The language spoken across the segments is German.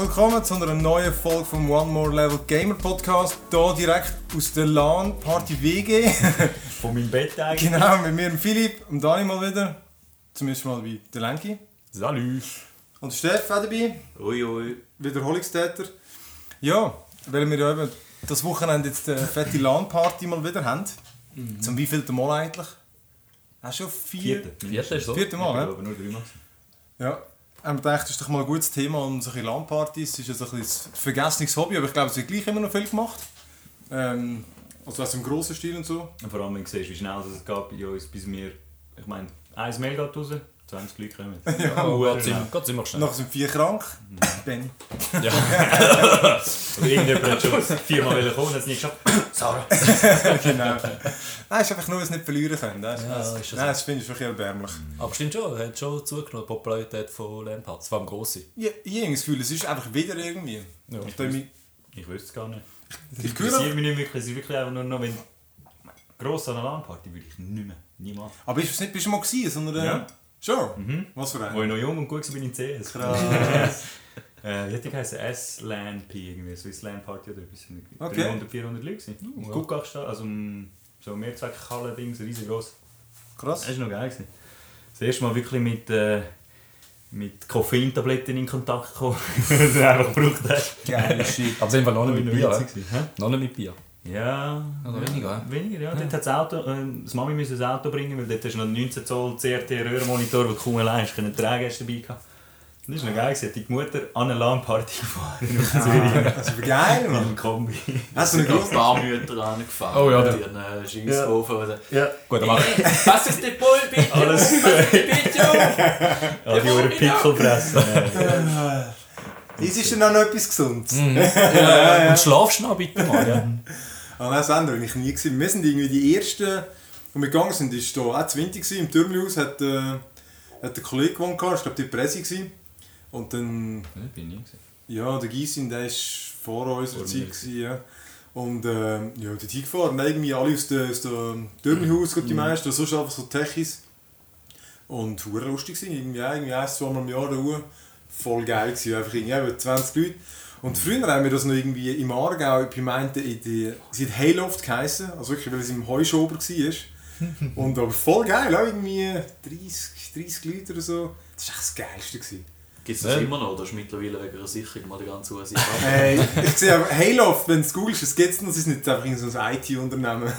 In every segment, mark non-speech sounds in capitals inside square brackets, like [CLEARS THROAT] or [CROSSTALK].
Herzlich willkommen zu einer neuen Folge vom One More Level Gamer Podcast. Hier direkt aus der LAN Party WG. [LAUGHS] Von meinem Bett eigentlich. genau, mit mir, Philipp und Dani mal wieder. Zumindest mal bei der Lenki. Salut. Und der Steff auch dabei. Ui, ui. Wiederholungstäter. Ja, weil wir ja eben das Wochenende jetzt eine fette LAN-Party mal wieder haben. Zum wievielten Mal eigentlich? Hast du schon vier? Vierte. Vierte ist so. Vierte Mal, Ich ja? glaube nur dreimal. Ja. Haben wir gedacht, das ist doch mal ein gutes Thema und solche LAN-Partys. ist ja so ein ein vergessenes Hobby, aber ich glaube, es wird gleich immer noch viel gemacht. Ähm, also auch im grossen Stil und so. Und vor allem, wenn du siehst, wie schnell es geht bei uns, bis wir, ich meine, ein Mail geht raus, 20 Leute kommen. Ja. Oh, geht ziemlich, geht ziemlich schnell. Nachher sind vier krank. Benny. [LAUGHS] Ja. Oder irgendjemand hat schon viermal wollen kommen, hat es nicht geschafft. Sarah. [LAUGHS] genau. Nein, ist einfach nur, dass nicht verlieren können. Das, Ja, das, ist das nein, das finde ich wirklich erbärmlich. Aber stimmt schon, hat schon zugenommen, die Popularität von Lampard. Vor allem grosse. Ja, ich habe das Gefühl, es ist einfach wieder irgendwie. Ja. Und dann- Ich wüsste es gar nicht. Ich Ich interessiere mich nicht wirklich. Es ist wirklich einfach nur noch, wenn... Gross an einer LAN-Party würde ich nicht mehr. Niemals. Aber bist du nicht bist du mal gewesen, sondern... Ja. Schon? Mhm. Was für Wo ein? ich noch jung und gut war, bin ich in CS. Krass. [LAUGHS] Äh, die geheißen? S-LAN-P, irgendwie, Swiss LAN Party oder etwas. Okay. 300, 400 Leute gewesen. ja. Guckachstadt, also so Mehrzweckhalle-Dings, riesengroß. Krass. Das war noch geil. Gewesen. Das erste Mal wirklich mit, äh, mit Koffeintabletten in Kontakt gekommen, [LAUGHS] die du einfach gebraucht hast. Geil, shit. Aber sind wir noch nicht mit Bier? Noch nicht mit Bier. Ja, Oder ja, weniger? Weniger, ja. Dort hat das Auto, äh, das Mami musste das Auto bringen, weil dort hast du noch einen 19 Zoll CRT-Röhrenmonitor, den du kaum allein hast, können Trägers dabei gehabt. Das war noch geil, gewesen. hat die Mutter an eine LAN-Party gefahren auf Zürich. Das ist geil, Mit Mann. dem Kombi. Hast du eine große... ein paar Mütter angefahren. Oh ja, mit der- ihren äh, oder- Ja. Gut, aber Was ist der Bull, bitte? [LAUGHS] Alles. Ist der bitte? [LAUGHS] Ja, die Uhren Pickelpresse. Ist ist denn noch etwas Gesundes? [LAUGHS] und schlafst du noch bitte mal, ja? Ah, nein, Sender bin ich nie gewesen. Wir sind irgendwie die Ersten, die wir gegangen sind, ist da auch 20 gewesen, im Türmhaus, hat, äh, hat ein Kollege gewohnt, ich glaube die Presse gewesen. Und dann, Ja, bin ich nie gewesen. ja, der Gysin, der war vor unserer Vor Zeit gewesen, ja. Und ähm, ja, dort hingefahren, und irgendwie alle aus dem aus dem Türmhaus, mhm. die meisten, sonst einfach so Techis. Und hure lustig gewesen, irgendwie, irgendwie ein, zwei Mal im Jahr da. Voll geil gewesen, einfach irgendwie eben 20 Leute. Und früher haben wir das noch irgendwie im Aargau, ich meinte, in die, sie hat Hayloft geheissen, also wirklich, weil es im Heuschober war. [LAUGHS] Und aber voll geil, auch irgendwie 30, 30 Leute oder so. Das war echt das Geilste. Gewesen. Gibt es das Ja. immer noch? Oder ist mittlerweile wegen einer Sicherung mal die ganze USA Hey, [LAUGHS] ich sehe aber Hayloft, wenn du es googelst, es gibt es noch, es ist nicht einfach irgend so ein IT-Unternehmen. [LAUGHS]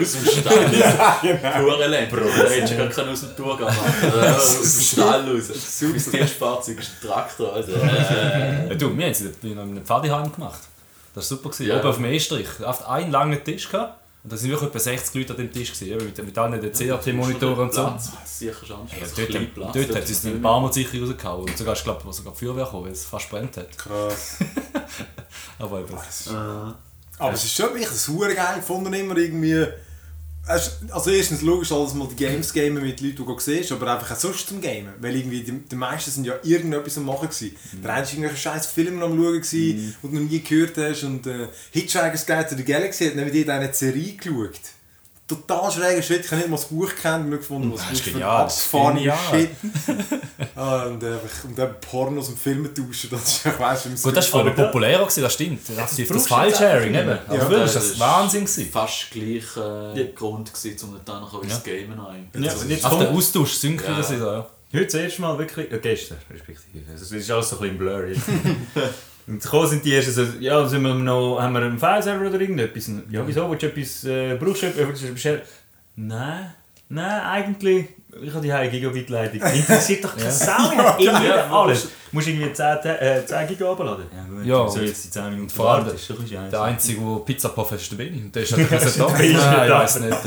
Aus dem Stall. Ja, genau. Tourelend. Da hättest du gar keinen aus dem Tourgang machen. Äh, [LAUGHS] Aus dem Stall raus. Super. Das Dienstfahrzeug ist ein Traktor. Also, äh, Ja, du, wir haben es in einem Pfadiheim gemacht. Das war super. Gewesen. Ja. Oben auf dem Estrich. Auf einen langen Tisch gehabt. Und da sind wirklich etwa 60 Leute an dem Tisch. Gewesen, eben mit, mit allen den CRT-Monitoren und so. Platz. Sicher schon. Ja, Das ist dort, Platz. dort hat es ein paar Mal sicher rausgehauen. Und sogar, ich glaube, sogar die Feuerwehr gekommen, weil es fast brennt hat. Krass. [LAUGHS] Aber eben. Äh, Aber es ist schon wirklich das hure geil gefunden, immer irgendwie. Also erstens logisch, dass mal die Games gamen mit Leuten, die du siehst, aber einfach auch sonst zum Gamen. Weil irgendwie die, die meisten sind ja irgendetwas am machen gewesen. Der eine war irgendwelche scheiß Filme am schauen, gewesen, die du noch nie gehört hast. Und äh, Hitchhiker's Guide to the Galaxy hat nämlich dort eine Serie geschaut. Total schräger Shit, ich habe nicht mal das Buch und nicht gefunden, was Das das ist für genial, abgefahrene. Shit. [LAUGHS] ah, und, einfach, und dann Pornos und Filme tauschen, das ist, ich weiss, wie Gut, das war Aber populärer, gewesen, das stimmt. Das, das, das File-Sharing, eben. Ja. war das das ist- Wahnsinn. Gewesen. fast gleich äh, Ja. Grund gewesen, um dann nachher ins Ja. Gamen ein. Ja, Also, jetzt Auf den Austausch, Sync Ja. das ist ja. Heute das erste Mal wirklich, äh, gestern respektive, also es ist alles so ein bisschen blurry. [LAUGHS] [LAUGHS] Und gekommen sind die ersten so, ja, sind wir noch, haben wir einen File-Server oder irgendetwas? Ja, wieso, willst du etwas, äh, brauchst du etwas? Nein, nein, eigentlich, ich habe die Heim Gigabit-Leitung. [LAUGHS] Interessiert doch keine Ja. Sau, ich habe irgendwie alles. Du musst irgendwie 10, Te- äh, 10 Gig runterladen. Ja gut, Ja, so und jetzt die 10 Minuten warten, ist doch ein Der. Einzige, der Pizza-Puff hat, ist der Benni. Und der ist [LAUGHS] halt nicht da. Ist Nein, ich weiss nicht.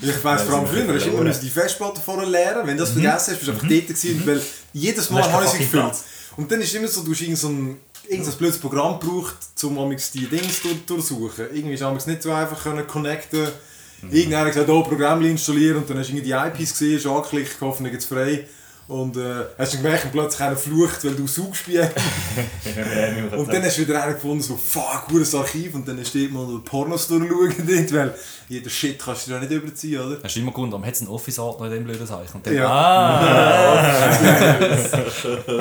Ich weiss vor allem früher, du immer die Festplatte vorher leeren. Wenn du das vergessen hast, bist du einfach dort gewesen, weil jedes Mal habe ich sie gefüllt. Und dann ist es immer so, du hast irgend so ein, irgendein blödes Programm gebraucht, um die Dings durch, durchsuchen. Irgendwie ist es nicht so einfach können connecten. Irgendeiner hat gesagt, oh, Programm installieren und dann hast du irgendwie die IPs gesehen, hast angeklickt, dann geht's frei. Und äh, hast du gemerkt, plötzlich einer flucht, weil du saugst bei ihm. Und dann hast du wieder einen gefunden, so fuck, gutes Archiv. Und dann steht mal noch Pornos durchschauen dort, weil jeder Shit kannst du da nicht überziehen, oder? Hast du immer gewundert, hat es einen Office-Ordner in dem blöden Zeichen? Und dann, Ja. Ah! [LAUGHS]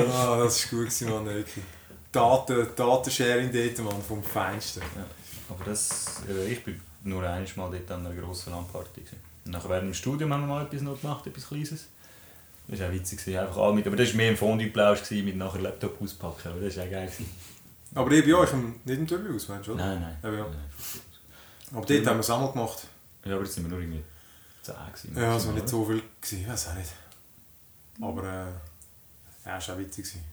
Ah, das war gut, gewesen, Mann, wirklich. Daten, Datensharing dort, Mann, vom Feinsten. Aber das, ich bin nur einmal dort an einer grossen LAN-Party. gewesen. Nachher während dem Studium haben wir mal etwas noch gemacht, etwas Kleines. Das war auch witzig, einfach alle mit. Aber das war mehr ein Fondue-Plausch mit nachher Laptop auspacken. Aber das war auch geil. Aber ich bei euch im- nicht im Turbohaus, meinst du, oder? Nein, nein. Ja, ja. Aber dort haben wir es auch mal gemacht. Ja, aber jetzt sind wir nur irgendwie 10 gewesen. Ja, es war nicht so viel, gewesen, ich weiß auch nicht. Aber äh, ja, es war auch witzig. Gewesen.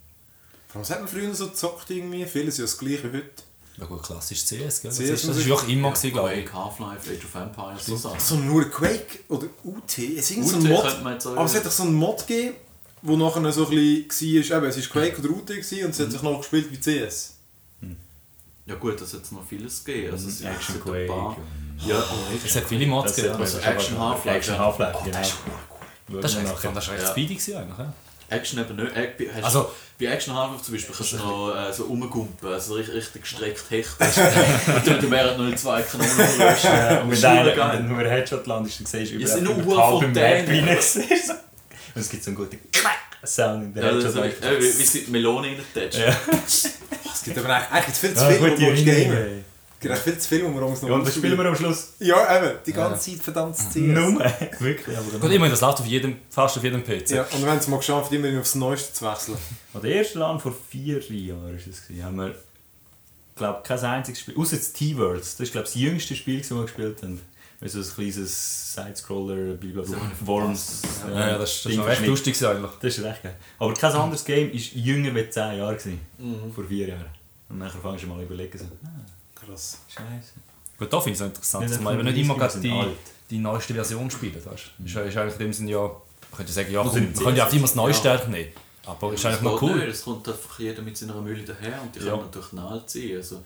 Was hat man früher so gezockt irgendwie? Vieles ja das gleiche wie heute. Ja gut, klassisch CS, gell? Das CS ist, das ist ja auch immer, gewesen, glaube ich. Quake, Half-Life, Age of Empires, so Sachen. So nur Quake oder UT? Es ist irgend so ein Mod. Aber es hat doch so einen Mod gegeben, wo nachher so ein bisschen war, eben, es war Quake oder UT gewesen, und es hat sich noch gespielt wie CS. Ja gut, das hat es noch vieles gegeben. Also es Action sind ein Quake. paar- Ja, Es hat viele Mods Das gegeben. Also das Action war- Half-Life, Action ja. Half-Life, Oh, genau. das Das recht, das recht Ja. speedy eigentlich. Ja? Action eben nicht. Äh, Also- bei Action Half-Life zum Beispiel kannst du noch äh, so rumgumpen, also richtig, richtig gestreckt hechten. [LAUGHS] und dann wären noch zwei Kanonen. Ja, und mit einer, wenn du einen Headshot landest, dann siehst du Ja, überall nur über halbe Fontänen. Map rein. [LAUGHS] Und es gibt so einen guten Sound in der Ja, Headshot. äh, wie, wie sie die Melone reintätschst. Ja. [LAUGHS] Es gibt aber eigentlich, eigentlich viel zu viel, wo gute eigentlich viel zu viel, wo wir uns noch Ja, und das spielen wir am Schluss. Ja, eben, die ganze Zeit verdammt CS. Nur. [LAUGHS] Wirklich, aber Gut, ich meine, das läuft auf jedem, fast auf jedem PC. Ja, und wir haben es mal geschafft, immer aufs Neueste zu wechseln. Und der erste LAN vor vier Jahren war es, gewesen, haben wir, glaube kein einziges Spiel, außer das T-Worlds, das ist glaube das jüngste Spiel, das wir gespielt haben. Also ein kleines Sidescroller, blablabla, Worms. Ja, ja, das, das ist recht lustig eigentlich. Das ist recht geil. Aber kein anderes Game war jünger als 10 Jahre. Gewesen, Mhm. Vor vier Jahren. Und dann fängst du mal an überlegen, so, ah, Krass. scheiße. Gut, da finde ich es interessant, Ja, dass das man eben kommt nicht immer gerade die, die neueste Version spielt. Weißt? du. Ist, ist eigentlich in dem Sinne ja, man könnte sagen, ja, komm, man kann ja auch immer das Neueste Ja. einfach nehmen. Aber ist Das eigentlich noch cool. Nicht. Es kommt einfach jeder mit seiner Mühle daher und die Ja. können natürlich nahe ziehen. Also,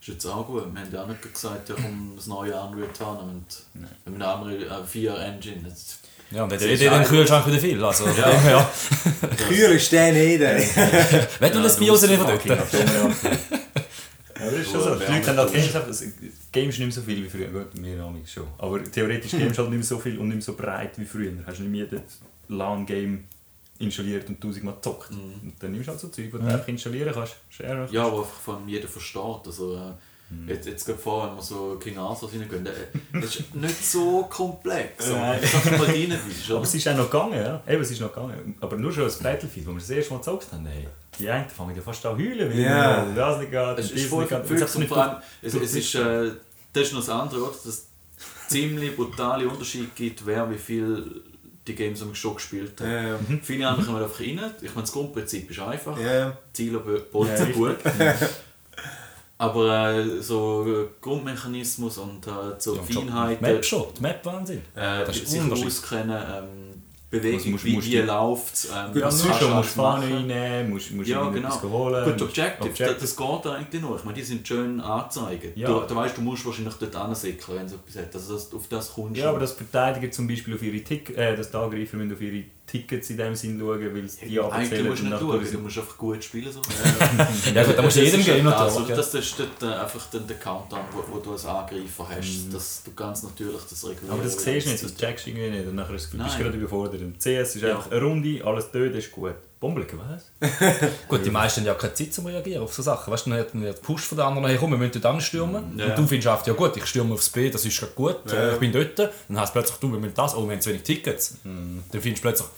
ist jetzt auch gut. Wir haben ja auch nicht gesagt, ja, komm, das neue Unreal Tournament. Wir haben eine andere äh, 4 Engine. Jetzt, Ja, und hat ist den Kühlschrank wieder viel. Also, Ja. [LAUGHS] [LAUGHS] ja. ja. Kühl ist der nicht. Wenn du Ja, das Bier musst Ja, aber das ist schon so. Die Ja, Leute haben halt ja. Games, ist nicht mehr so viel wie früher. Gut, mir nicht schon. Aber theoretisch [LAUGHS] Games halt nicht mehr so viel und nicht mehr so breit wie früher. Hast du nicht mehr das LAN-Game installiert und tausendmal gezockt. Und dann nimmst du halt so Zeug, die du einfach installieren kannst. Ja, wo einfach von jedem versteht. Also, äh. Jetzt, jetzt gerade vor, wenn wir so King Arthur reingehen, äh, das ist nicht so komplex. [LAUGHS] Nein. Aber es ist auch noch gegangen, ja. Eben, es ist noch gegangen. Aber nur schon als Battlefield, wo wir das erste Mal gezockt haben, ey. Die einen fangen ja fast an heulen, weil Ja. yeah. das nicht geht, Es das ist voll geht. verpflichtend Es ist und vor allem, es, durch- es ist, äh, das ist noch das andere, oder? dass es ziemlich brutale Unterschiede gibt, wer wie viel die Games am schon gespielt hat. Ja, ja. Viele andere kommen einfach rein. Ich meine, das Grundprinzip ist einfach. Ja, ja. Ziele Ja, bolzen richtig. gut. Aber äh, so Grundmechanismus und äh, so Ja, schon Feinheiten, Map schon, die Map-Wahnsinn. äh, Das ist sich auskennen, ähm, Bewegung, Also musst- wie, musst wie du- läuft es. Ähm, Gut, ist musst du musst du Fahne reinnehmen, musst, musst Ja, genau. holen. Gut, Objective, Objective. Das, das geht eigentlich noch. Ich meine, die sind schön angezeigt. Ja. Du, du weißt, du musst wahrscheinlich dort ansäckeln, wenn es etwas hat. Also das, auf das kommst du. Ja, aber das Verteidiger zum Beispiel auf ihre Tick äh, das die Angreifer müssen auf ihre Tickets in dem Sinn schauen, weil es die Eigentlich abzählen musst du nicht schauen, tun du musst einfach gut spielen. So. Ja gut, da musst du Das jedem halt das, oder? Das ist dort einfach dann der Countdown, wo, wo du als Angreifer hast, dass du ganz natürlich das regulieren Aber das siehst du nicht, das checkst du irgendwie nicht. Und nachher ist- bist du gerade überfordert. Und CS ist Ja. einfach eine Runde, alles töten ist gut. Bombeln, was? [LAUGHS] Gut, die meisten haben ja keine Zeit zum Reagieren auf so Sachen. Weißt du, dann hat man den Push von der anderen, hey komm, wir müssen dort anstürmen. Ja. Und du findest einfach, ja gut, ich stürme aufs B, das ist gerade gut, Ja. äh, ich bin dort. Dann heißt plötzlich, du, wir müssen das, oh, wir haben zu wenig Tickets. Dann findest du plötzlich,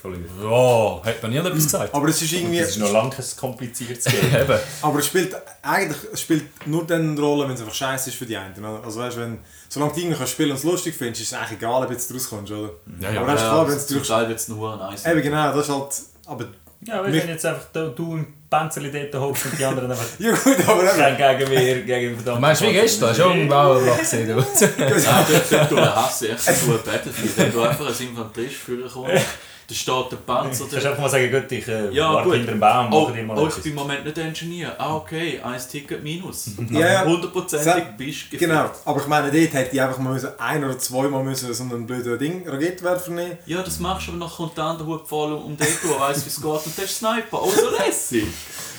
ja, hat man nie etwas gesagt. Aber es ist irgendwie. Das ist noch lange kein kompliziertes Game. [LAUGHS] Aber es spielt eigentlich es spielt nur dann eine Rolle, wenn es einfach scheiße ist für die einen. Also weißt, wenn, solange du irgendwie spielen und es lustig findest, ist es eigentlich egal, ob du jetzt rauskommst, oder? Ja, ja. aber das ist klar, wenn es zum durch... Teil wird es nur ein Eis. Eben genau, das ist halt... Aber... Ja, wenn jetzt einfach du, du im Panzerli dort hockst und die anderen einfach [LAUGHS] Ja gut, aber eben... gegen mir, gegen verdammt. Du meinst wie gestern, schon wow, gesehen, du. Du hasse echt so ein Battlefield. Wenn du einfach als Infanterist führen kommst, [LAUGHS] Da steht der Panzer. Du kannst einfach mal sagen, Gott, ich äh, Ja, warte gut. hinter dem Baum, Oh, mache dir mal oh, ich bin im Moment nicht Ingenieur. Ah, okay, ein Ticket minus. [LAUGHS] Ja, ja. Hundertprozentig bist du Genau, aber ich meine, dort hätte ich einfach mal müssen, ein oder zweimal müssen so einen blöden Ding, Raketenwerfer nehmen. Ja, das machst du, aber nachher kommt der andere Hut voll um die Ecke weiss, wie es geht und der ist Sniper. Oh, so lässig. [LAUGHS]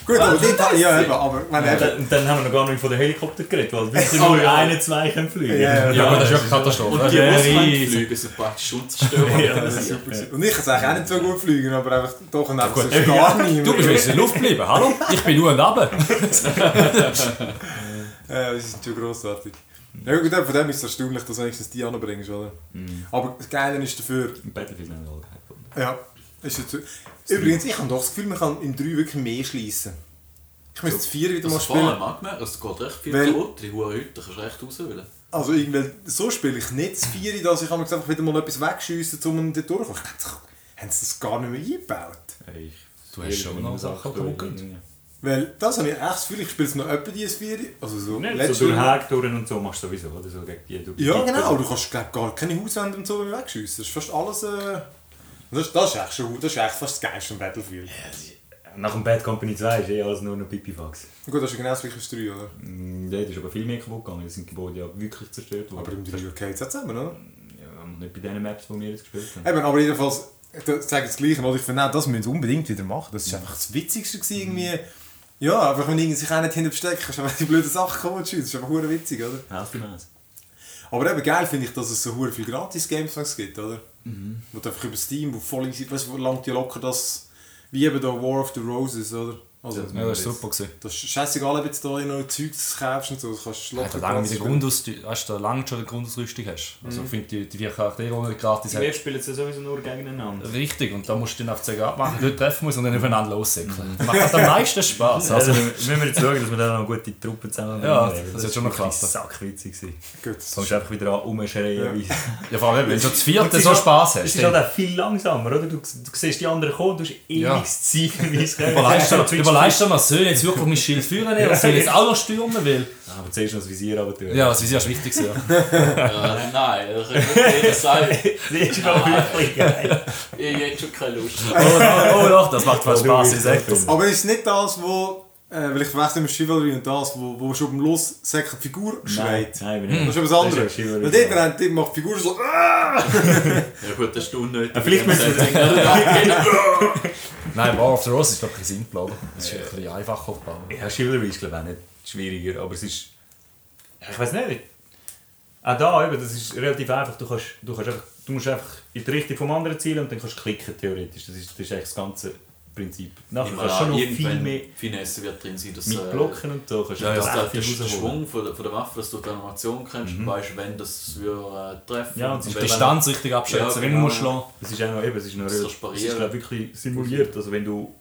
Gut, aber Also, dort, ja eben, aber meine, eben, dann, dann haben wir noch gar nicht von den Helikopter geredet, weil wirklich [LAUGHS] Oh, nur ja. eine, zwei können fliegen. Ja, Ja, aber das ist wirklich Katastrophe. Und die, die riesig. fliegen, sind praktisch Unzerstörbar. [LAUGHS] Ja, das ist und ich kann es eigentlich auch nicht so gut fliegen, aber einfach doch und einfach gar nicht. Du bist in der Luft geblieben, hallo? Ich bin nur ein Abend. [LAUGHS] Ja, das ist schon grossartig. Ja gut, von dem ist es erstaunlich, dass du wenigstens die anbringst, oder? Aber das Geile ist dafür, Im Battlefield haben wir alle gehabt. ja, ist jetzt, übrigens, ich habe doch das Gefühl, man kann im 3 wirklich mehr schließen. Ich müsste das 4 wieder mal Das spielen. mag man, es geht recht viel Weil- kaputt. Die hohen Hütte kannst du recht auswählen. Also irgendwie, so spiele ich nicht das 4, dass ich einfach wieder mal etwas wegschiessen, um dort durchzukommen. Ich dachte, haben sie das gar nicht mehr eingebaut? Hey, ich- Du hast schon noch Sachen gemacht. Weil das habe ich echt das Gefühl, ich spiele es noch etwa dieses 4. Also so, Nicht letztes so durch Hagtouren und so machst du sowieso, oder? So gegen die, du Ja genau, aber du kannst glaub, gar keine Hauswände und so wegschiessen. Das ist fast alles... Äh, das, das, ist echt schon, das ist echt fast das Geilste Battlefield. Nach dem Bad Company 2 ist eh alles nur noch Pipifax. Gut, das ist genau das gleiche als 3, oder? Mm, Ja, das ist aber viel mehr kaputt gegangen. Da sind die Gebäude ja wirklich zerstört worden. Aber im 3 geht es auch zusammen, oder? Ja, nicht bei den Maps, die wir jetzt gespielt haben. Eben, aber jedenfalls, ich sage das Gleiche, oder? ich finde das müssen sie unbedingt wieder machen. Das ist einfach das Witzigste gewesen, irgendwie. Ja, einfach wenn irgendwie sich auch nicht hinter verstecken kannst, einfach die blöden Sachen kommen und schießen. Das ist einfach witzig, oder? Helft das. Aber eben geil finde ich, dass es so viele Gratis-Games gibt, oder? Wo du einfach über Steam, wo voll easy, weißt du, langt die locker das, wie eben da War of the Roses, oder? Also, Ja, das war super. Gewesen. das ist scheißegal, ob jetzt da noch Zeug kaufst und so, das kannst du Ja, locker da lange mit der gratis Grundaus, weißt du, da lange schon eine Grundausrüstung hast. Also ich finde die, die vier Charaktere, die gratis Wir hat, spielen sie sowieso nur gegeneinander. richtig. Und da musst du dann einfach sagen, abmachen, dort treffen muss und dann aufeinander lossäckeln. Das macht halt am meisten Spaß. Also Also, müssen wir jetzt schauen, dass wir dann noch eine gute Truppe zusammen Ja, das wird schon noch wirklich klappen. sackwitzig sein. Gut, Du kommst einfach wieder an, rumschreien. Ja. ja, vor allem, wenn du das vierte es so ist Spaß Es hast. ist halt auch viel langsamer, oder? Du, du siehst die anderen kommen, du hast ewig Ja. Zeit, wie es geht. Überleist du mal, soll ich jetzt wirklich mein Schild führen [LAUGHS] oder soll ich jetzt auch noch stürmen? Weil, Aber zuerst noch das Visier runter tun. ja, das ist [LAUGHS] ja wichtig. Ja. Äh, nein, das kann nicht jeder sagen. [LAUGHS] Das ist schon wirklich geil. Ich habe jetzt schon keine Lust. Oh, oh, oh doch, das macht voll Oh, Spaß, ich willst sag das. Aber ist es nicht das, wo, äh, weil ich verwechsel mit Chivalry und das, wo, wo schon beim Lossäcken die Figur schreit? Nein, Das nein, ist etwas anderes. Das ist ja Chivalry. Weil dort rennt- dort macht die Figur so «Ah!» Ja gut, das ist unnötig. Ja, vielleicht müssen wir- Nein, War of the Roses ist doch kein simpel, oder? Das ist ein bisschen einfacher aufgebaut. Ja, Chivalry ist glaube ich auch nicht schwieriger, aber es ist... Ich weiß nicht. Auch da, eben, das ist relativ einfach. Du, kannst, du, kannst einfach, du musst einfach in die Richtung vom anderen zielen und dann kannst du klicken, theoretisch. Das ist, das ist eigentlich das ganze Prinzip. Nachher kannst du schon noch viel mehr Finesse wird drin sein, dass, mit äh, Blocken und so. Kannst du Ja, ja. dass recht der. Schwung von der, von der Waffe, dass du die Animation kennst und weißt, wenn das würde, äh, treffen Ja, und die Distanz richtig abschätzen, Ja, wenn du genau. musst schlagen. Es ist auch eben, es ist noch Das du es ist, glaube ich, wirklich simuliert. Also wenn du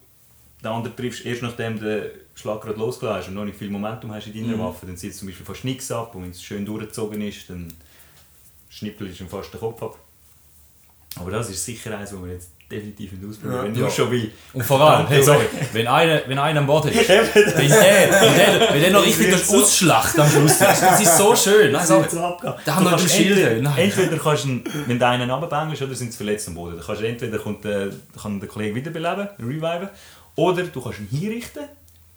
den anderen triffst, erst nachdem der Schlag gerade losgelassen ist und noch nicht viel Momentum hast in deiner Mhm. Waffe, dann zieht es zum Beispiel fast nichts ab und wenn es schön durchgezogen ist, dann schnippelst du fast den Kopf ab. Aber das ist sicher eins, das wir jetzt definitiv nicht ausprobieren. Ja. Wenn du Ja. schon wie... Und vor allem, hey, sorry, wenn einer, wenn einer an Bord ist, [LAUGHS] wenn der, wenn der, wenn der noch richtig das so- ausschlacht am Schluss, das ist so schön. Nein, [LAUGHS] sorry. so. Da haben Du wir kannst den Schild, entweder, nein. entweder kannst du, wenn du einen runterbängst, oder sind sie verletzt am Boden. Dann kannst du entweder kommt der, kann der Kollege wiederbeleben, reviven, oder du kannst ihn hinrichten,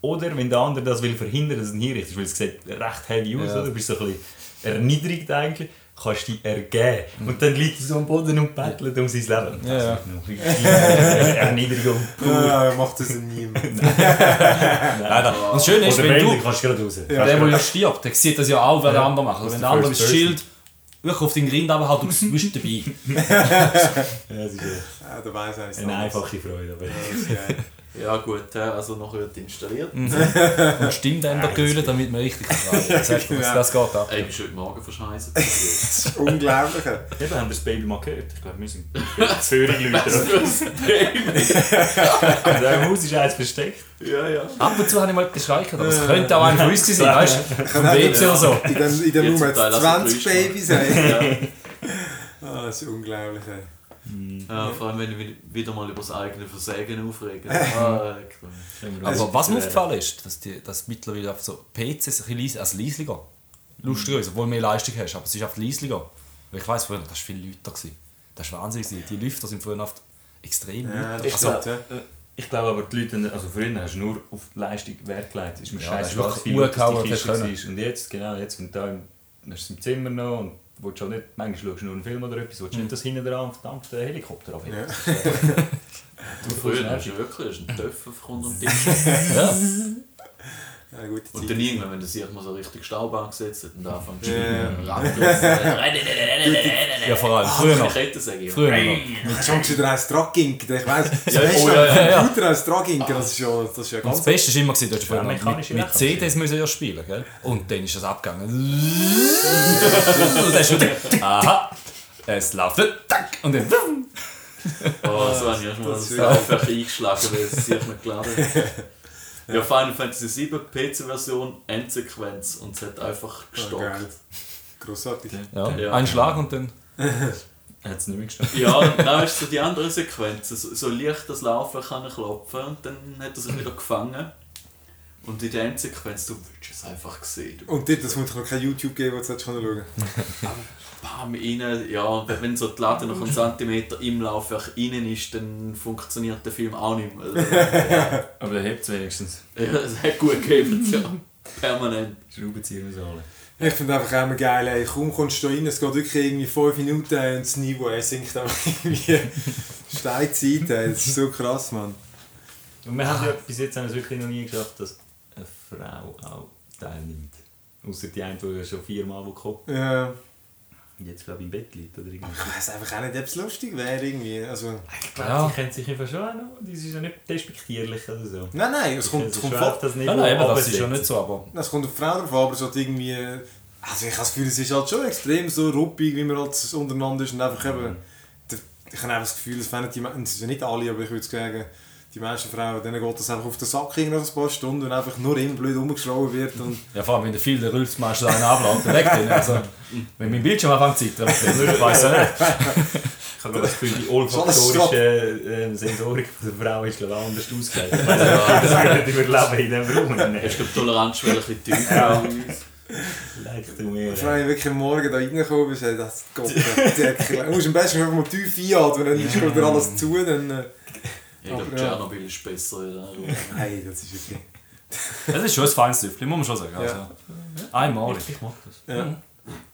oder wenn der andere das will verhindern, dass du ihn hinrichtest, weil es sieht recht heavy aus, Ja. oder? du bist so ein bisschen erniedrigt eigentlich, kannst du dich ergeben. Und dann liegt er so am Boden und bettelt um sein Leben. Ja, ja. Das ist noch [LAUGHS] Erniedrigung pur. Ja, macht das niemand. [LAUGHS] Nein, nein. Und das Schöne ist, Oder wenn du, kannst du gerade raus. Ja. der, der ja stirbt, der sieht das ja auch, wer der andere macht. Wenn der der andere das Schild wirklich auf den Grind runterhaut, du bist [LAUGHS] dabei. Ja, das ist eine, Ja, der weiß eigentlich eine einfache Freude. Aber. Das ist geil. Ja gut, äh, also noch wird installiert. [LAUGHS] Und Stimmdämpfer göhlen, damit man richtig kann. [LAUGHS] Das, heißt, das, Ja. das geht ab. Ey, bist du heute Morgen verscheißen? [LAUGHS] Das ist unglaublich. Eben, haben das Baby mal gehört? Ich glaube, wir sind Zürich Leute. Und im Haus ist eins versteckt. ja, ja. Ab und zu habe ich mal gestreichert, aber es könnte auch von uns sein, weißt du? Vom WC oder so. In Teil also 20 drei Babys. Ey. ja. Ah, das ist unglaublich. Ey. Ja, vor allem, wenn ich wieder mal über das eigene Versägen aufrege. Ah, Aber was mir aufgefallen ist, dass, die, dass mittlerweile auf so PCs ein bisschen leis, also leislicher. Lustigerweise, obwohl du mehr Leistung hast, aber es ist einfach leislicher. Weil ich weiss, früher, das war viele Leute da. gewesen. Das war Wahnsinn. gewesen. Die Lüfter sind früher oft extrem Ja, Leute. das Also, stimmt, ja. Ich glaube aber, die Leute, also früher hast du nur auf die Leistung Wert gelegt. Es ist mir Ja, scheiße, was wirklich viel die Kiste war. Und jetzt, genau, jetzt, wenn du da im, hast du es im Zimmer noch und willst schon nicht, manchmal schaust du nur einen Film oder etwas, willst du nicht, dass hinten dran einen verdammten Helikopter auf Ja. [LAUGHS] Du, früher hast du wirklich hast einen Töpfer unter dem Tisch. ja. Ja, gute Und dann irgendwann, wenn er sich mal so richtig Staub angesetzt hat und anfängt zu Ja. schreiben, Rampen, [LAUGHS] ja, vor allem früher noch. Kettensäge. Früher noch. Mit John wieder als Draginker, ich weiss. Ja, weißt oh, du, ja, ja, ja. Computer als Draginker, das ist ja, das ist ja Und das ganz... Beste war immer, du hast vorher noch mit, mechanische mit. CDs müssen ja spielen, gell? Und dann ist das abgegangen. [LAUGHS] Und dann ist wieder, aha, es läuft, tack, und dann, Oh, so habe ich schon mal Das das ist einfach eingeschlagen, weil es sich nicht geladen hat. [LAUGHS] Ja, Final Fantasy 7 PC-Version, Endsequenz und es hat einfach Oh, geil. gestockt. Grossartig. ja, Ja. ein Schlag und dann, [LAUGHS] Hat es nicht mehr gestanden. Ja, und dann ist so die andere Sequenz. So, so leicht das Laufen kann er klopfen und dann hat er sich wieder gefangen. Und in der Endsequenz, du willst es einfach sehen. Du Und dort, das muss noch kein YouTube geben, wo du jetzt schauen [LAUGHS] kannst. bam, rein, ja, wenn so die Lade noch einen Zentimeter im Laufwerk innen ist, dann funktioniert der Film auch nicht mehr. [LAUGHS] Aber der hebt es wenigstens. Ja, [LAUGHS] es hat gut gegeben, ja. Permanent. Schraubenzieher müssen alle. Ich finde einfach auch immer geil, ey, kaum kommst du da rein, es geht wirklich irgendwie 5 Minuten und das Niveau ey, sinkt einfach irgendwie Steinzeit, ey. das ist so krass, Mann. Und wir haben ja bis jetzt haben wir es wirklich noch nie geschafft, dass Frau auch teilnimmt. Außer die eine, die schon viermal gekommen Ja, und jetzt glaube ich im Bett liegt oder ich irgendwas. weiß einfach auch nicht, ob es lustig wäre irgendwie, also... Ich glaube, Ja. sie kennt sich einfach schon auch noch. Das ist ja nicht despektierlich oder so. Nein, nein, es kommt, es kommt, voll, das Niveau nein, nein, eben, das ist ja nicht so, aber es kommt auf die Frau drauf an, aber es hat irgendwie... Also ich habe das Gefühl, es ist halt schon extrem so ruppig, wie man halt untereinander ist und einfach eben... Ich habe einfach das Gefühl, es fänden die Men- es sind ja nicht alle, aber ich würde sagen, die meisten Frauen, denen geht das einfach auf den Sack nach ein paar Stunden und einfach nur immer blöd rumgeschrauben wird und... [LAUGHS] ja, vor allem, wenn der viel der Rülpsmeister einen dann weg den. Also, wenn mein Bildschirm anfängt zu zittern, dann weiss er nicht. Ich habe das Gefühl, die olfaktorische äh, Sensorik der Frau ist glaube ich anders ausgelegt. Ich weiß nicht, das würde nicht überleben in diesem Raum. Hast du die Toleranzschwelle ein bisschen tiefer? leicht du mir. Wenn ich wirklich am Morgen da reingekommen bist, das Gott, der Deckel. Du musst am besten einfach mal tief einatmen, dann ist wieder alles zu, dann... Ich glaube. Tschernobyl ist besser. Ja. [LAUGHS] hey, das ist okay. [LAUGHS] Das ist schon ein feines Süffli, muss man schon sagen. Also, einmal. Ich mag das. Ja.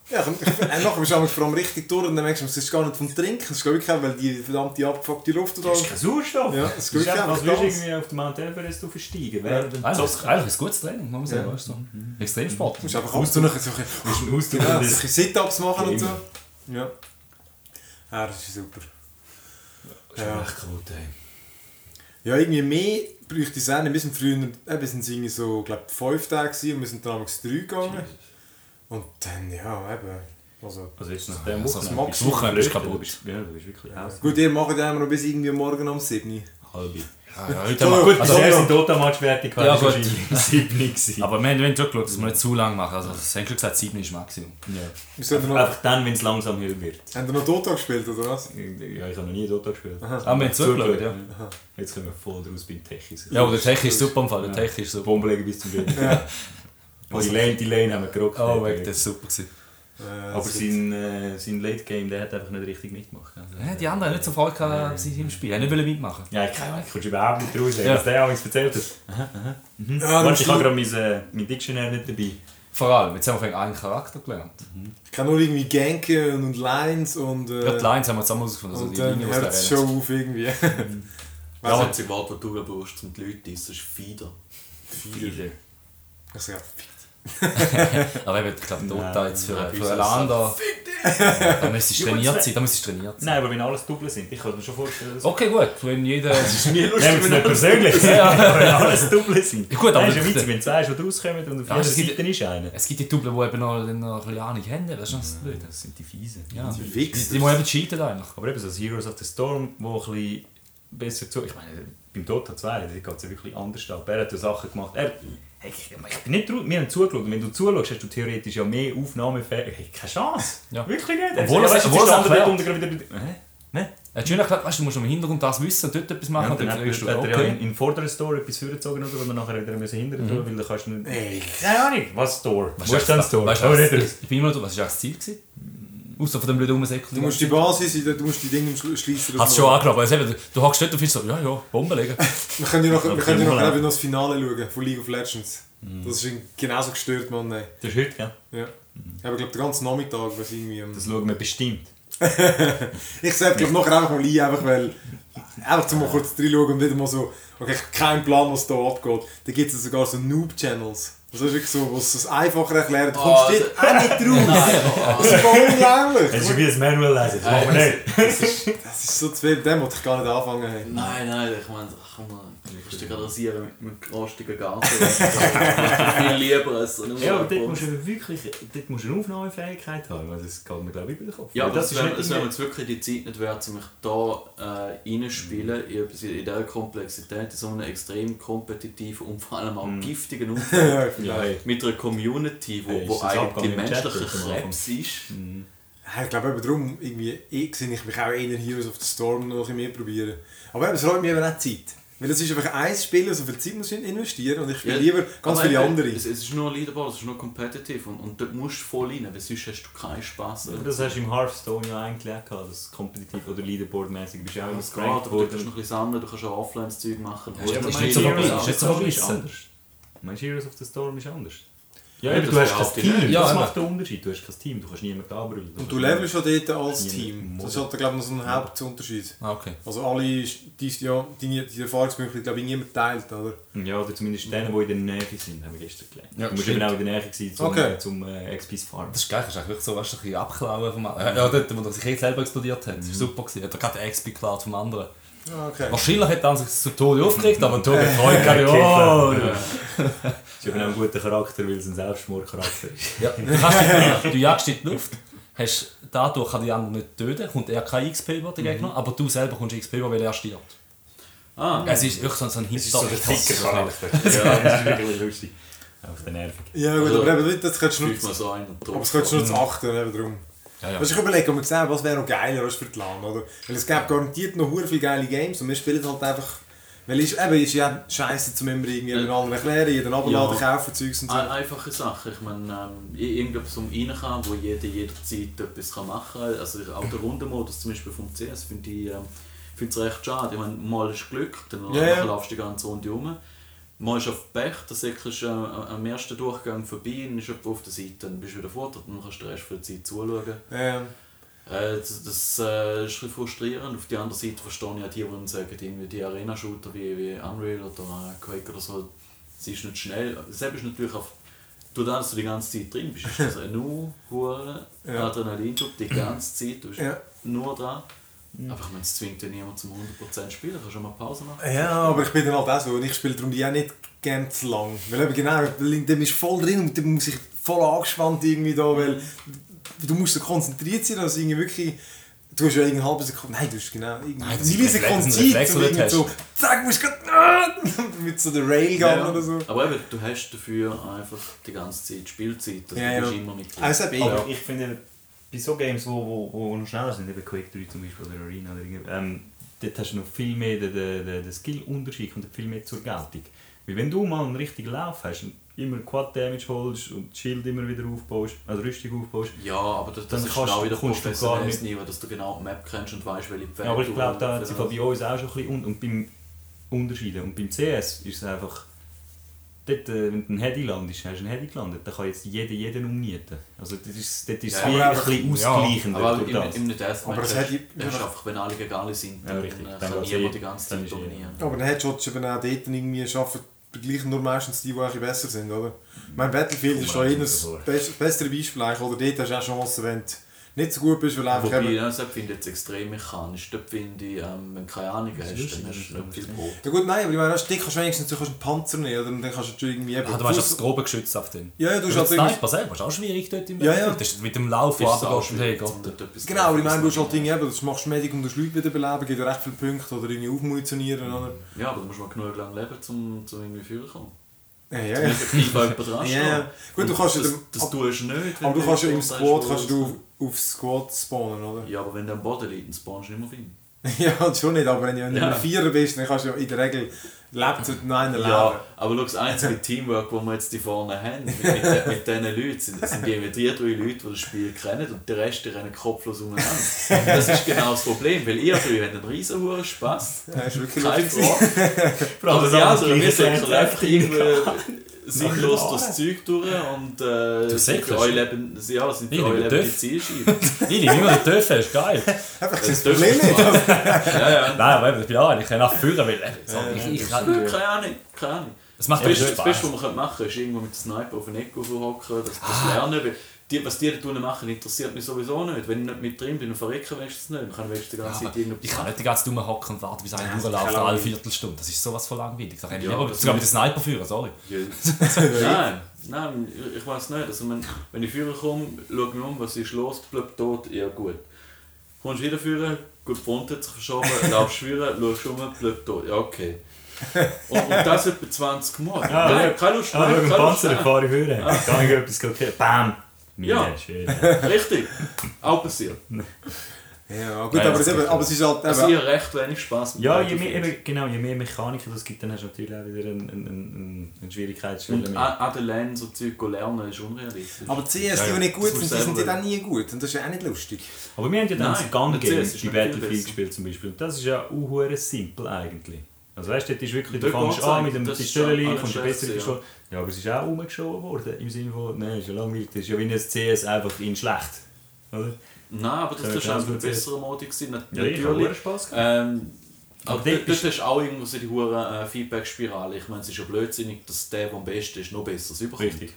Ja, äh, nachher bist du vor allem richtig durch und dann merkst du, es ist gar nicht vom Trinken, es ist wirklich auch, weil die verdammte abgefuckte Luft da... Das ist kein Sauerstoff. Ja, das es ist würdest du ganz. irgendwie auf den Mount Everest versteigen. Du Eigentlich, zockst. eigentlich ist ein gutes Training, muss man sagen. Ja. Weißt du? Extremsport. Du musst einfach noch so ein so bisschen Sit-Ups machen und so. Ja. Ja, das ist super. Das ist echt gut, ey. Ja, irgendwie mehr bräuchte es auch nicht. Wir sind früher, eben sind es irgendwie so, glaube fünf Tage gewesen und wir sind dann damals drei gegangen. Und dann, ja, eben. Also, Also jetzt nach dem Also, Wochenende. das Wochenende verrückt, kaputt. Ja, du bist wirklich aus. gut, ihr macht ja immer noch bis irgendwie morgen um 7 Uhr. Halbe. Wir- also, Also, ja. erst in Dota-Match fertig war, Ja, gut. gewesen. [LAUGHS] aber wir haben wir schon geschaut, dass wir nicht zu lang machen. Also, das haben schon gesagt, 7 ist Maximum. Ja. Noch, Einfach dann, wenn es langsam höher wird. haben ihr noch Dota gespielt, oder was? Ja, ich habe noch nie Dota gespielt. Aha. Ah, wir haben zugeschaut, ja. Jetzt kommen wir voll draus beim Techis. Ja, aber der Tech ist super im Fall. Der Ja. Tech ist super. Bomben legen bis zum Geld. Ja. [LAUGHS] Oh, die Lane, die Lane haben wir gerockt. Oh, weg, das ist super. Gewesen. Äh, Aber das sein, äh, sein Late Game, der hat einfach nicht richtig mitgemacht. Also, Ja, die anderen haben nicht so Freude gehabt sie im Spiel. Die wollten nicht mitmachen. Ja, ich kann ich kommst überhaupt nicht raus, Ja. was der auch erzählt hat. Aha, aha. Mhm. Ja, Warte, das ich habe ist- gerade mein, äh, mein Dictionary nicht dabei. Vor allem, jetzt haben wir einen Charakter gelernt. Ich kann nur irgendwie Ganken und Lines und... Äh, Gerade die Lines haben wir zusammen herausgefunden. Also und die dann hört es schon auf irgendwie. [LAUGHS] Das Also, einzige Wort, das du brauchst, um die Leute zu essen, ist Fieder. Viele. also, ja, Aber eben, ich glaube, Dota jetzt für, nein, für uns anderen. Da müsste ich Ja, trainiert sein. Da müsste ich trainiert sein. Nein, aber wenn alles Double sind, ich kann mir schon vorstellen, dass... Okay, gut. Wenn jeder. Mir Nehmen wir es nicht persönlich, Ja. wenn alles Double sind. Ja, gut, aber Nein, ist ja das- witzig, wenn zwei schon rauskommen und auf Ja, jeder es gibt- Seite ist einer. Es gibt die Double, die eben noch, noch ein bisschen Ahnung haben. Das ist noch das Blöde. Das sind die Fiesen. Ja. Die Die, Wichser. die muss eben cheaten eigentlich. Aber eben so das Heroes of the Storm, wo ein bisschen besser zu... Ich meine, beim Dota 2, da geht es ja wirklich anders ab. Er hat ja Sachen gemacht. Er, ich, ich bin nicht traurig, wir haben zugeschaut. Wenn du zuschaust, hast du theoretisch ja mehr Aufnahmefähigkeit. Keine Chance. Ja. Wirklich nicht. Obwohl ja, er- weißt du, obwohl andere erklärt. gerade wieder... Hä? Ne? Er hat schön erklärt, weißt, du du musst im Hintergrund das wissen und dort etwas Ja, machen. und dann dann hat, du hat er ja in, okay. in vorderen Store etwas vorgezogen, oder? Und dann nachher wieder müssen hinterher tun, weil dann kannst du nicht... Ey, Keine Ahnung, was Store? Weißt Wo ist denn was- Store? weißt was-. Ich bin immer noch, was war das Ziel? Gewesen? Außer von dem blöden Rumsäckel. Du musst die Basis, du musst die Dinge schließen. Hast du schon angenommen. Also eben, du hockst dort und findest so, ja, ja, Bombe legen. [LAUGHS] Wir können ja noch, wir können ja noch, noch das Finale schauen von League of Legends. Das ist genauso gestört, Mann. Ey. Das ist heute, gell? Ja. Aber ich glaube, den ganzen Nachmittag, was irgendwie... ähm, Das schauen wir bestimmt. [LAUGHS] Ich sage glaube nachher einfach mal ein, einfach weil... Einfach zum mal kurz reinschauen und wieder mal so... Okay, keinen Plan, was da abgeht. Da gibt es sogar so Noob-Channels. Das ist wirklich so, was es einfacher erklärt. Du kommst Oh, dort auch nicht drauf. Das ist voll unglaublich. Es ist wie ein Manual lesen, das machen wir nicht. Das ist so zu viel, dem wollte ich gar nicht anfangen. Nein, nein, ich meine, komm mal, du musst dich gerade rasieren mit, mit rostigen Garten. [LAUGHS] viel lieber als so Ja, aber dort musst du wirklich dort musst du eine Aufnahmefähigkeit haben, weil das geht mir glaube ich über den Kopf. Ja, aber das, ist wäre nicht es wäre irgendwie- jetzt wirklich die Zeit nicht wert, um mich da äh, reinspielen, in, etwas- in dieser Komplexität, in so einem extrem kompetitiven und vor allem auch Mhm. giftigen [LAUGHS] Umfeld. Ja, Ja. Mit einer Community, wo, Hey, wo ist das eigentlich menschlicher? Krebs ist. Mhm. Ich glaube eben darum, irgendwie, ich sehe ich mich auch eher Heroes of the Storm noch ein bisschen mehr probieren. Aber eben, es räumt mir eben auch Zeit. Weil das ist einfach ein Spiel, so viel Zeit muss ich investieren und ich spiele Ja, lieber ganz viele andere. Es, es ist nur Leaderboard, es ist nur competitive und, und dort musst du voll rein, weil sonst hast du keinen Spass. Aber das hast du im Hearthstone ja eigentlich auch gehabt, das kompetitiv oder Leaderboard-mäßig bist du auch immer Das kannst du worden. noch ein bisschen sammeln, du kannst auch offline das Zeug machen. Ja, aber Oder ist mein nicht so nicht so Das hobby- ist anders. Mein Heroes of the Storm ist anders. Ja, Ja, du hast kein Team. Ja, das macht den Unterschied. Du hast kein Team, du kannst niemanden anbrüllen. Und du levelst schon dort als Team. Das ist halt, glaube ich, noch so ein Hauptunterschied. Ah, okay. Also alle, die, ja, die, die Erfahrungspunkte, glaube ich, niemand teilt, oder? Ja, oder zumindest denen, die in der Nähe sind, haben wir gestern gelernt. Ja, du musst eben auch in der Nähe sein, zum, Okay. zum äh, XP's Farm. Das ist geil, das ist eigentlich wirklich so, weißt du, ein bisschen abklauen vom anderen. Ja, dort, wo er sich eh selber explodiert hat. Das war super. Gewesen. Hat er gerade den XP geklaut vom anderen. Ah, Okay. Wahrscheinlich hat er sich zu Tode aufgeregt, aber Tode [LAUGHS] freut keine oh, [LAUGHS] Das ist eben auch ein guter Charakter, weil es ein Selbstmordcharakter ist. ja. du, kannst, du, du jagst in die Luft, hast, dadurch kann die anderen nicht töten, kommt er kein XP über den Gegner, aber du selber kommst XP über, weil er stirbt. Ah, Es ist wirklich so ein Es ist so ein dicker Charakter. Ja, das ist wirklich lustig. Auf der Nervig. Ja gut, Also, aber eben, das könntest du nur, so aber das könntest du nur zu achten, eben darum. Ja, ja. Also ich überlege, ob wir sehen, was wäre noch geiler als für die LAN, oder? Weil es gäbe garantiert noch viele geile Games und wir spielen halt einfach... Weil es ist, eben, ist ja scheiße zum immer den anderen erklären, jeden abladen, Ja. kaufen, Zeugs und so. Einfache Sache. Ich meine, ähm, irgendetwas um rein kann, wo jeder jederzeit etwas kann machen kann. Also auch der Rundenmodus zum Beispiel vom CS finde ich ähm, finde es recht schade. Ich meine, mal ist Glück, dann ja. laufst du die ganze Runde rum. Mal ist auf Pech, dann säckelst du äh, am ersten Durchgang vorbei, dann ist auf der Seite, dann bist du wieder fort, dann kannst du den Rest der Zeit zuschauen. Ähm, Äh, das das äh, ist ein frustrierend. Auf der anderen Seite verstehe ich auch die, die sagen, irgendwie die Arena-Shooter wie, wie Unreal oder äh, Quake oder so, sie ist nicht schnell. Selbst ist natürlich auf durch das, dass du die ganze Zeit drin bist, ist das nur hure [LAUGHS] Ja. Adrenalin, die ganze Zeit, du bist Ja. nur dran. Aber ich meine, es zwingt ja niemand zum 100% spielen, du kannst schon mal Pause machen. Ja, aber ich bin dann halt auch so und ich spiele darum die auch nicht gern zu lang. Weil eben genau, bist du voll drin und dann muss ich voll angespannt irgendwie da, weil du musst so konzentriert sein, dass irgendwie wirklich... Du hast ja eine halbe Sekunde... Nein, du hast genau... irgendwie Nein, das ist Millisekunden ein Reflex, Zeit, um irgendwie so... Zack, musst du grad... [LAUGHS] mit so der Railgun Ja, oder so. Aber eben, du hast dafür einfach die ganze Zeit Spielzeit, also Ja, du bist ja. immer mit. Also Aber ja. ich finde, bei so Games, wo, wo, wo noch schneller sind, eben Quake 3 zum Beispiel oder Arena oder irgendwie, ähm, dort hast du noch viel mehr den, den, den, den Skill-Unterschied kommt viel mehr zur Geltung. Weil wenn du mal einen richtigen Lauf hast und immer Quad Damage holst und das Schild immer wieder aufbaust, also Rüstung aufbaust, Ja, aber das, das Dann ist kannst genau du- wieder kommst du gar professionelles nicht- Niveau, dass du genau die Map kennst und weißt, welche Pferde Ja, aber ich du glaube, da hat sich das- bei uns auch schon ein bisschen un und beim Unterschieden. Und beim CS ist es einfach, dort, äh, wenn du einen Heady landest, hast du einen Heady gelandet, dann kann jetzt jeder jeden umnieten. Also dort ist, dort ist es Ja, aber ein bisschen ja, ausgleichender Aber durch im, das. im Deathmatch Aber das ich- hast du einfach, wenn alle Gegale sind, Ja, dann richtig. äh, Dann kann niemand die ganze Zeit dominieren. Aber dann hättest du eben auch dort irgendwie schaffen, gleichen nur meistens die, die ein besser sind, oder? Mein Battlefield ist schon eher das bess- bessere Beispiel eigentlich, oder? Dort hast du auch Chancen, wenn du nicht so gut bist, weil einfach Wobei, eben... ja, das finde ich jetzt extrem mechanisch. Dort finde ich, ähm, wenn du keine Ahnung hast, dann hast du nicht viel Brot. Ja gut, nein, aber ich meine, du, dort kannst du wenigstens du kannst einen Panzer nehmen, oder? Und dann kannst du irgendwie eben... Ah, du meinst das grobe Geschütz auf den. Ja, ja, du hast halt irgendwie... Sniper selber ist auch schwierig dort im Ja, ja. Das ist mit dem Lauf, Ist wo es auch runtergehst und hey schwierig, Gott. Genau, aber ich meine, du hast halt zu Dinge eben, du machst Medic, um das Leute wieder beleben, gibt ja recht viele Punkte, oder irgendwie aufmunitionieren, oder? Ja, aber du musst mal genug lang leben, um, um irgendwie führen kommen. Ja, ja, [LAUGHS] ja. Ja, ja. Gut, du kannst ja das, dem- das tust du nicht. Aber du kannst ja im hast, kannst du aufs Squad spawnen, oder? Ja, aber wenn der am Boden liegt, dann spawnst du nicht mehr auf ihn. [LAUGHS] ja, schon nicht, aber wenn du ja. Ja. ein Vierer bist, dann kannst du ja in der Regel lebt es noch einer Ja, leben. aber schau, das einzige [LAUGHS] Teamwork, das wir jetzt hier vorne haben, mit, mit, [LAUGHS] diesen Leuten, sind, sind irgendwie die drei Leute, die das Spiel kennen und der Rest rennen kopflos umeinander. Das ist genau das Problem, weil ihr drei habt einen riesen hohen Spass. Ja, ist wirklich Kein lustig. Frage. Vor allem Aber die anderen, wir säckeln einfach irgendwie sinnlos Nach durchs Zeug durch und äh, sind säckelst? für euch Leben, ja, sind Ich für euch liebe Leben die Dörf. Zielscheibe. [LAUGHS] Ich nehme immer die Töpfe, ist geil. Einfach Das das dürfen Problem nicht. [LAUGHS] Ja, ja. Nein, aber ich bin auch, ich kann auch führen, weil äh, so, ich, ich, kann- Keine Ahnung, keine Ahnung. das macht Das Beste, das Beste, was man machen könnte, ist irgendwo mit dem Sniper auf den Eck hocken, das, das lernen. Weil die, was die da unten machen, interessiert mich sowieso nicht. Wenn ich nicht mit drin bin und verrecken, weißt du es nicht. Kann ich die ganze Zeit Ich irgendetwas kann nicht die ganze Zeit hocken und warten, bis einer durchläuft, keine alle. Viertelstunde. Das ist sowas von langweilig. Da kann ich Ja, lieber sogar mit dem Sniper führen, sorry. Ja. [LAUGHS] nein, nein, ich weiß nicht. Also, wenn, wenn ich führen komme, schaue ich mich um, was ist los, bleib tot, ja gut. Kommst wieder führen, gut, Front hat sich verschoben, [LAUGHS] laufst führen, schaust um, bleib tot, ja okay. Und, und das etwa 20 Mal. Ah, Nein, keine Lust, Ah, schau, im keine Lust. Panzer, fahre ich hören. Kann ich etwas gerade Bam! Mine, Ja. [LAUGHS] Richtig, auch passiert. Ja, gut, Nein, aber, es, eben, geht aber es ist halt Also ich habe recht wenig Spaß mit Ja, je mehr, eben, genau, je mehr Mechaniker das gibt, dann hast du natürlich auch wieder eine, eine, eine, Schwierigkeitsschwelle Und Ländern so Zeug lernen ist unrealistisch. aber CS, Ja, die, ja. die nicht gut sind, die sind dann nie gut. Und das ist ja auch nicht lustig. Aber wir haben ja dann Nein, das Gun der Game, CS ist die noch viel Battlefield gespielt zum Beispiel. Und das ist ja auch simpel eigentlich. Also weißt du, das ist wirklich, du Der fängst an mit dem ist schon kommst du besser Pistole. Ja, aber es ist auch umgeschoben worden, im Sinne von, nein, ist ja langweilig, das ist ja wie ein CS einfach in schlecht. Oder? Nein, aber das Ja, war schon ein besserer Modi. gewesen, nat- Ja, ich Natürlich. Gehabt. Ähm, aber dort dort, hast du auch irgendwo so die hohe äh, Feedback-Spirale. Ich meine, es ist ja blödsinnig, dass der, der am besten ist, noch besser überkommt. Richtig.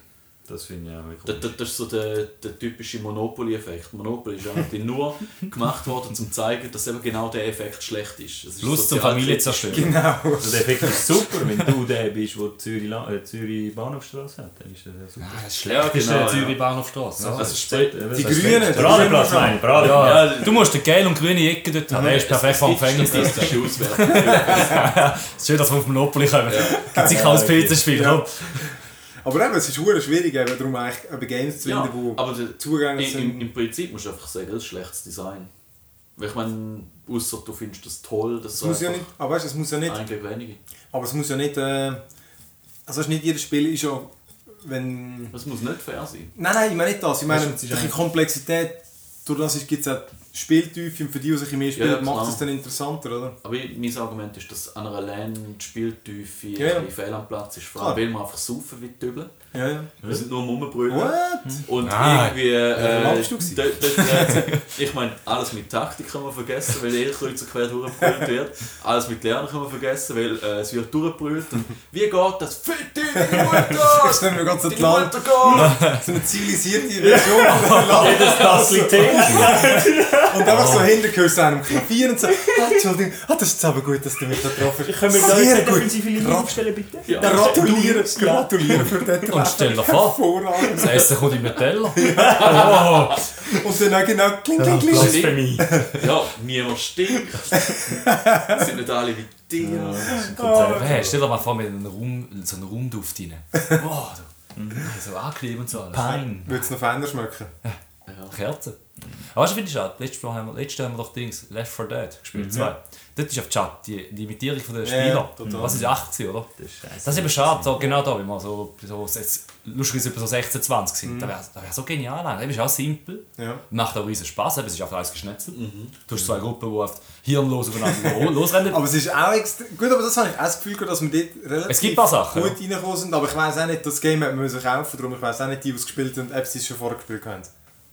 Das finde ich auch Das, wirklich. das, das ist so der, der typische Monopoly-Effekt. Monopoly ist eigentlich nur gemacht worden, um zu zeigen, dass eben genau der Effekt schlecht ist. Es ist Plus zum sozialkritisch. Familienzerstören. Genau. Also der Effekt ist super, wenn du der bist, der Zürich, äh, Zürich Bahnhofstraße hat, dann ist das ja super. Ah, das Ja, schlechteste genau, Zürich ja. Bahnhofstrasse. Also, Also, es ist Die Die Grünen, die Paradeplatz Grünen meine ich, Paradeplatz. ja, Ja, du musst den gelben und grünen Ecke dort haben. Der ist perfekt vom Gefängnis. Das ist die Auswertung. [LAUGHS] Es ist schön, dass wir auf Monopoly kommen. Gibt sicher auch ein PC-Spiel. Ja. Ja. Aber eben, es ist hure schwierig, eben, darum eigentlich Games zu Ja, finden, die aber der, zugänglich im, im, sind. im Prinzip musst du einfach sagen, das ist schlechtes Design. Weil ich meine, außer du findest das toll, dass Es muss ja nicht, aber weißt, es muss ja nicht, eigentlich wenige. aber es muss ja nicht, äh, also nicht jedes Spiel ist ja, wenn... Das muss nicht fair sein. Nein, nein, ich meine nicht das, ich meine, die Komplexität, durch das gibt es auch Spieltiefe und für die, die sich mehr spielen, Ja, macht es dann interessanter, oder? Aber ich- mein Argument ist, dass an einer LAN die Spieltiefe Ja, ja. fehl am Platz ist. Vor allem, weil wir einfach saufen wie die Dübel. Ja, ja. Wir sind nur am Rumbrüllen. What? Und Nein. irgendwie. Äh, Ja, warst du dreht sich- ich meine, alles mit Taktik kann man vergessen, weil eh kreuz und quer durchgebrüllt wird. Alles mit Lernen kann man vergessen, weil äh, es wird durchgebrüllt. Und wie geht das? Dich, deine Mutter! Stellen wir ganz so Deine Land, Mutter geht! so eine zivilisierte Version [LAUGHS] von. Jedes Tassel Tee. Und einfach so hintergehört zu einem Klavier und so, ah, Entschuldigung, ah, das ist jetzt aber gut, dass du mich da getroffen hast. Können wir da Sehr jetzt eine gut. defensive Linie aufstellen, bitte? Ja. Gratulieren, gratulieren für den Und stell dir vor, das Essen kommt in den Teller. [LAUGHS] Und dann auch genau kling, kling, kling. Blasphemie. Ja, niemand stinkt. [LAUGHS] sind nicht alle wie dir. Hey, stell dir mal vor, mit einem Raum, so einem Raumduft rein. Wow, du. So angenehm und so alles. Pein. Würde es noch feiner schmecken? Ja. Kerzen. Aber du, finde ich schade. Letztes Mal haben wir, letztes haben wir doch Dings, Left 4 Dead gespielt, zwei. Dort ist auf Chat die, die Imitierung von den Ja, ja. Was ist 80, oder? Das ist scheiße. Das ist eben schade, so, genau da, wenn wir so, so jetzt, lustigerweise so 16, 20 sind. Das wäre wär so genial. Das ist auch simpel. Ja. Macht auch riesen Spaß, aber es ist einfach alles geschnetzelt. Du hast zwei Gruppen, die oft hirnlos aufeinander losrennen. Aber es ist auch extrem... Gut, aber das habe ich auch das Gefühl, dass wir dort relativ Es gibt paar Sachen, gut reingekommen sind. Aber ich weiss auch nicht, das Game hat man müssen kaufen darum ich weiss auch nicht, die, die es gespielt haben, ob sie es schon vorher gespielt haben.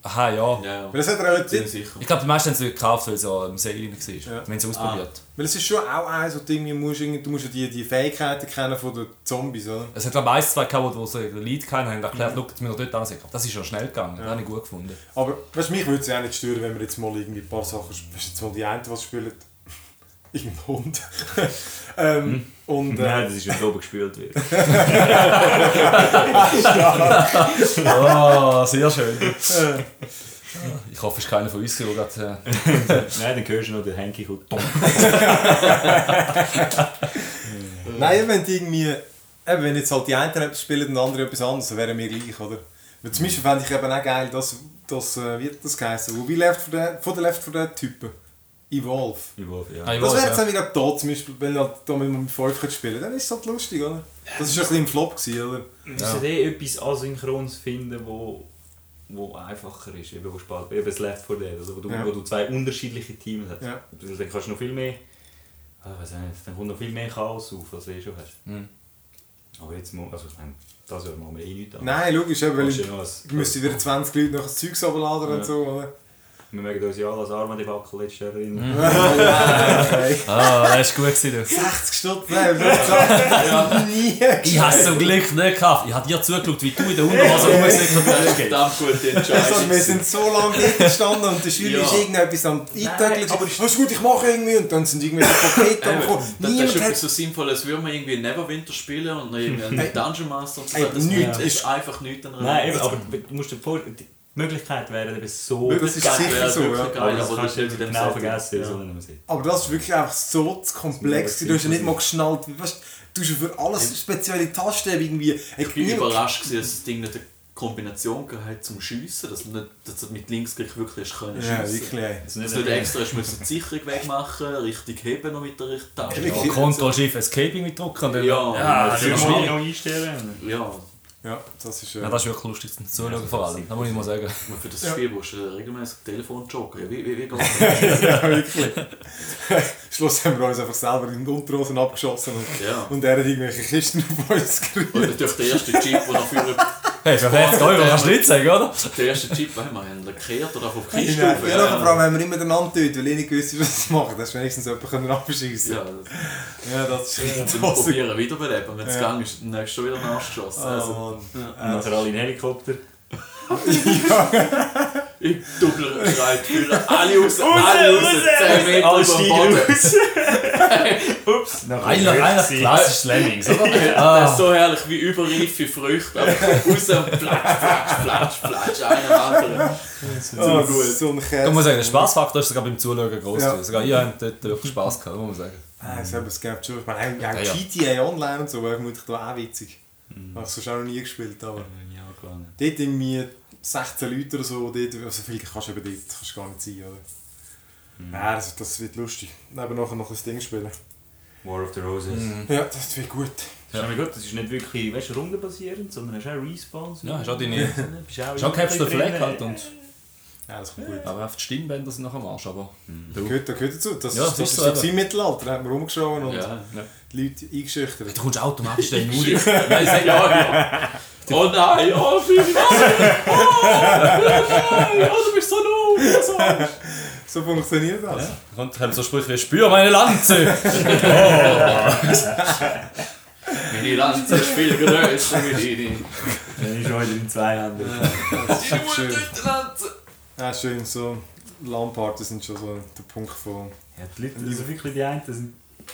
Aha, ja. Ja, ja. Weil es hat relativ... Ich glaube, die meisten haben es gekauft, weil es so im Sale war. Ja. Wir haben es ausprobiert. Weil es ist schon auch eins, so Ding, du musst, du musst ja die, die Fähigkeiten kennen von den Zombies, oder? Es hat glaube ich ein, zwei gehabt, die so den Lead hatten, haben erklärt, schau, jetzt müssen wir dort ansehen. Das ist schon schnell gegangen, das habe ich gut gefunden. Aber weißt, mich würde es ja auch nicht stören, wenn wir jetzt mal irgendwie ein paar Sachen... Weißt du, jetzt mal die einen, was spielen... Irgendein Hund. [LAUGHS] ähm, und... Äh, Nein, das ist, wenn oben gespült wird. Oh, [LAUGHS] sehr schön. ich hoffe, es ist keiner von uns, der gerade... Äh, [LAUGHS] Nein, dann hörst du noch den Henki kommt. Nein, wenn die irgendwie... Eben, wenn jetzt halt die einen etwas spielen und die anderen etwas anderes, dann wäre mir gleich, oder? Weil zum Beispiel fände ich eben auch geil, dass... dass äh, wie hat das geheißen? Wo wie Left 4 Dead, von den Left 4 Dead Typen. Evolve. Ich wollte, ja. Ah, ich Das wäre jetzt ja. auch wieder tot, zum Beispiel, wenn du da mit dem 5 könntest spielen dann ist es halt lustig, oder? Das war ein bisschen im Flop, gewesen, oder? Wir müssen eh etwas Asynchrons finden, wo, wo einfacher ist, eben wo spät, eben das Left 4 Dead, also wo, du, Ja. wo du zwei unterschiedliche Teams hast. Ja. Dann kannst du noch viel mehr, ah, weiß ich nicht, dann kommt noch viel mehr Chaos auf, als du eh schon hast. Mhm. Aber jetzt, mo- also ich meine, das Jahr machen wir eh nichts an. Nein, logisch, eben, weil ich was- müsste wieder 20 Leute noch das Zeugs runterladen Ja. und so, oder? Wir mögen uns ja alle als Arma-Debakel letztes Jahr erinnern. [LAUGHS] Okay. Ah, das war gut. Gewesen, du. 60 Stunden, nein, [LAUGHS] habe ich nie ich habe es zum Glück nicht gehabt. Ich habe dir zugeschaut, wie du in der Unterhose ist eine verdammt gute Also, Entscheidung. wir sind so lange dort gestanden und der Schüler Ja. ist irgendetwas am Eintöckeln. aber ist gut, ich mache irgendwie. Und dann sind irgendwelche Pakete Eben, gekommen. das, das ist Niemand etwas hat... so sinnvoll, als würde man irgendwie Neverwinter spielen und irgendwie einen Dungeon Master und so. Das ist einfach nichts an Nein, aber du musst dir vor, die Möglichkeit wäre eben so... Das ist Geil sicher so, wirklich ja. geil, aber das aber das kannst ist du nicht in dem genau Setting. vergessen, Ja. so einem sehen. Aber das ist wirklich einfach so zu komplex. Du hast ja nicht mal geschnallt. Weißt, du hast ja für alles spezielle Tasten irgendwie. Ich Ich bin überrascht, gewesen, dass das Ding nicht eine Kombination gehabt hat zum Schiessen, dass du, nicht, dass du mit Linksklick wirklich hast können Ja, schiessen. wirklich. ey. Das Dass du nicht extra hast müssen die Sicherung wegmachen, richtig heben noch mit der richtigen Taste. Ja, Ja, Ctrl Shift Escaping mit drücken. und dann- Ja, ja, Das das ist ja schwierig. noch einstellen. Ja, Ja, das ist. Äh, Ja, das ist wirklich lustig zum Zuschauen vor allem. Das muss ich mal sagen. [LAUGHS] aber für das Ja. Spiel musst du regelmäßig Telefon joggen. Ja, Wie, wie, wie geht das? ja, wirklich. Schluss haben wir uns einfach selber in die Unterhosen abgeschossen und, Ja. und er hat irgendwelche Kisten auf uns gerührt. Und natürlich der erste Jeep, der noch für [LAUGHS] Hey, für 50 Euro kannst du nicht sagen, oder? der erste Jeep, weil wir haben lackiert oder auf die Kiste Ja, rauf. ja, vor allem haben wir immer den angetötet, weil ich nicht gewusst was sie machen. Das ist wenigstens jemand können abschießen Ja, Ja, das ist probieren wiederbeleben. Wenn es Ja. gegangen ist, dann hast du schon wieder nachgeschossen. Also, Oh, Und nachher alle in Helikopter. Ich doppel schreit für alle raus, alle raus, 10 Meter über dem steigen Boden. [LAUGHS] Ups. Eigentlich, eigentlich klassisch Lemmings, [LAUGHS] oder? Das Ah. ist so herrlich wie überreife Früchte. Raus und platsch, platsch, platsch, platsch, einer anderen. Das ist so ein Ich muss sagen, der Spaßfaktor ist sogar beim Zuschauen groß. Ja. Sogar ihr habt dort wirklich Spass gehabt, muss man sagen. Ah, es eben, es gibt schon. Ich meine, auch, auch Ja, ja. GTA Online und so, wäre vermutlich da auch witzig. Habe ich sonst auch noch nie gespielt, aber... Ja, klar. Dort irgendwie 16 Leute oder so, dort, also viel kannst du eben dort kannst du gar nicht sein, oder? Ja, das, das wird lustig. Neben nachher noch ein Ding spielen. War of the Roses. Ja, das wird gut. Das ist nämlich gut, das ist nicht wirklich weißt, rundenbasierend, sondern hast auch Respawns. Ja, hast auch deine- Bist auch Schon Capture the. Flag halt und... Ja, das kommt gut. Aber auf die Stimmbänder sind noch am Arsch, aber... Das gehört, das gehört dazu. Das, Ja, ist, das das ist ist so so eben. im Mittelalter. Da hat man rumgeschaut und Ja. die Leute eingeschüchtert. Du kommst automatisch den Mut. [LAUGHS] Nein, sag Ja, ja. Oh nein, oh Philipp, nein! Oh, nein, oh, du bist so low! So. So funktioniert das. Und haben so Sprüche wie «Spür meine Lanze!» Meine Lanze ist viel grösser wie deine. Dann ist heute in zwei Händen. Das ist schön. Lanze! Ja, schön. So LAN-Partys sind schon so der Punkt von... Ja, die Leute, also wirklich die einen, sind,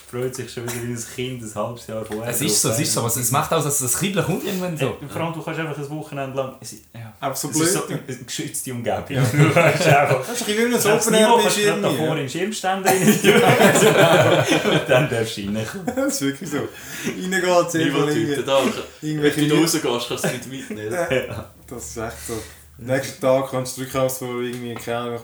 freut sich schon wieder wie ein Kind ein halbes Jahr vorher. Es ist so, es ist so. aber Es macht auch, dass das Kribbeln kommt irgendwann so. Vor allem, du kannst einfach ein Wochenende lang... Es ist, ja. Einfach so Es blöd. ist so eine geschützte Umgebung. [LAUGHS] Du kannst einfach... Das ist ein bisschen wie ein Du kannst Open nie Air mal bei kannst gerade davor Schirmi. in den Schirmständer. Und [LAUGHS] [LAUGHS] dann darfst du reinkommen. Das ist wirklich so. Reingehen, irgendwie- Tüte da. Wenn du rausgehst, kannst du es nicht mitnehmen. Das ist echt so. Nächsten Tag kannst du zurückkommen, so irgendwie, keine Ahnung,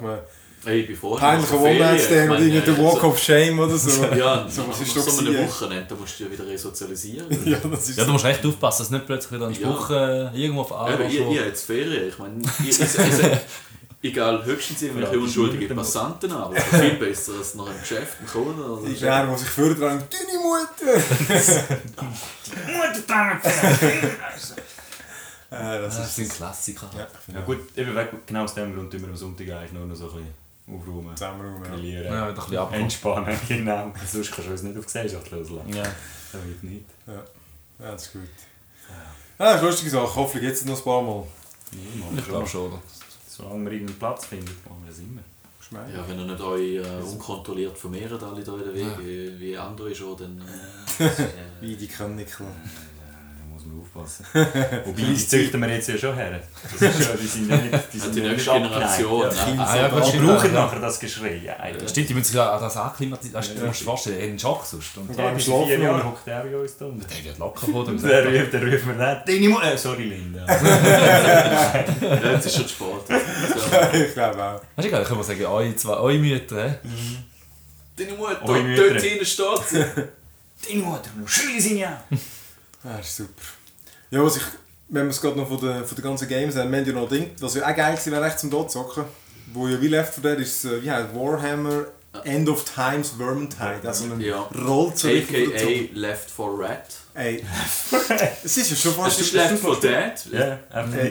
Hey, bevor peinlichen One-Night-Stand oder irgendein Walk of Shame oder so. [LAUGHS] Ja, So, was ist so einem gewesen? Wochenende, da musst du ja wieder resozialisieren. [LAUGHS] Ja, das ist Ja, du musst echt aufpassen, dass nicht plötzlich wieder ein Ja. Spruch äh, irgendwo auf Ja, Arsch ihr, ihr jetzt Ferien. Ich meine, ich, ich, ich, egal, höchstens irgendwelche Ja, unschuldige. Passanten an, aber ist viel besser als nach einem Geschäft im Kunden. Also, Die Kleine, die sich fördern, deine Mutter! [LAUGHS] Äh, das Das ist sind Klassiker. Ja, Ja gut, eben genau aus dem Grund tun wir am Sonntag eigentlich nur noch so ein bisschen aufräumen, zusammen. Ja. grillieren, Ja, ein bisschen entspannen, [LAUGHS] genau. Sonst kannst du uns nicht auf Gesellschaft loslassen. Ja. Das wird nicht. ja, das ist gut. Ja, das ist eine lustige Sache. Hoffentlich jetzt noch ein paar Mal. Ich glaube schon? Solange wir irgendeinen Platz finden, machen wir das immer. Schmeckt. Ja, wenn ihr nicht euch äh, unkontrolliert vermehrt, alle da in der Weg, Ja. wie, wie andere schon, dann... Äh, [LAUGHS] Wie die Kanickel. Man aufpassen. [LAUGHS] Wobei, die züchten wir jetzt ja schon her. Das ist ja, die sind ja nicht, die [LAUGHS] die sind ja nicht nächste. Generation. Ja. Ah, ja, Die stimmt. brauchen ja. nachher das Geschrei. Ja, eigentlich. Stimmt, die müssen sich ja an das akklimatisieren. Also, Du musst dir vorstellen, einen Schock sonst. Und Ja, bis Schlafen vier Jahre oder? hockt er bei uns da der wird locker kommen. Der ruft, der ruft mir nicht. Deine Mutter. Äh, sorry, Linda. [LAUGHS] Ja, jetzt ist schon zu spät. So. ich glaube auch. Weißt du, egal, können wir sagen, eure, zwei, eure Mütter, hä? Deine Mutter, dort hinten steht sie. Deine Mutter, du schreist ihn ja! Ja, das ist super. Ja, was ich, wenn wir es gerade noch von den, von den ganzen Games haben, wir haben ja noch Ding, was ja auch geil gewesen wäre, echt zum dort zocken. Wo ja wie Left 4 Dead ist, wie heißt Warhammer End of Times Vermintide. Also ein Ja. Rollzeug. A.k.a. Left for Red. Ey. es ist ja schon fast... Das ist Left for Dead. Ja,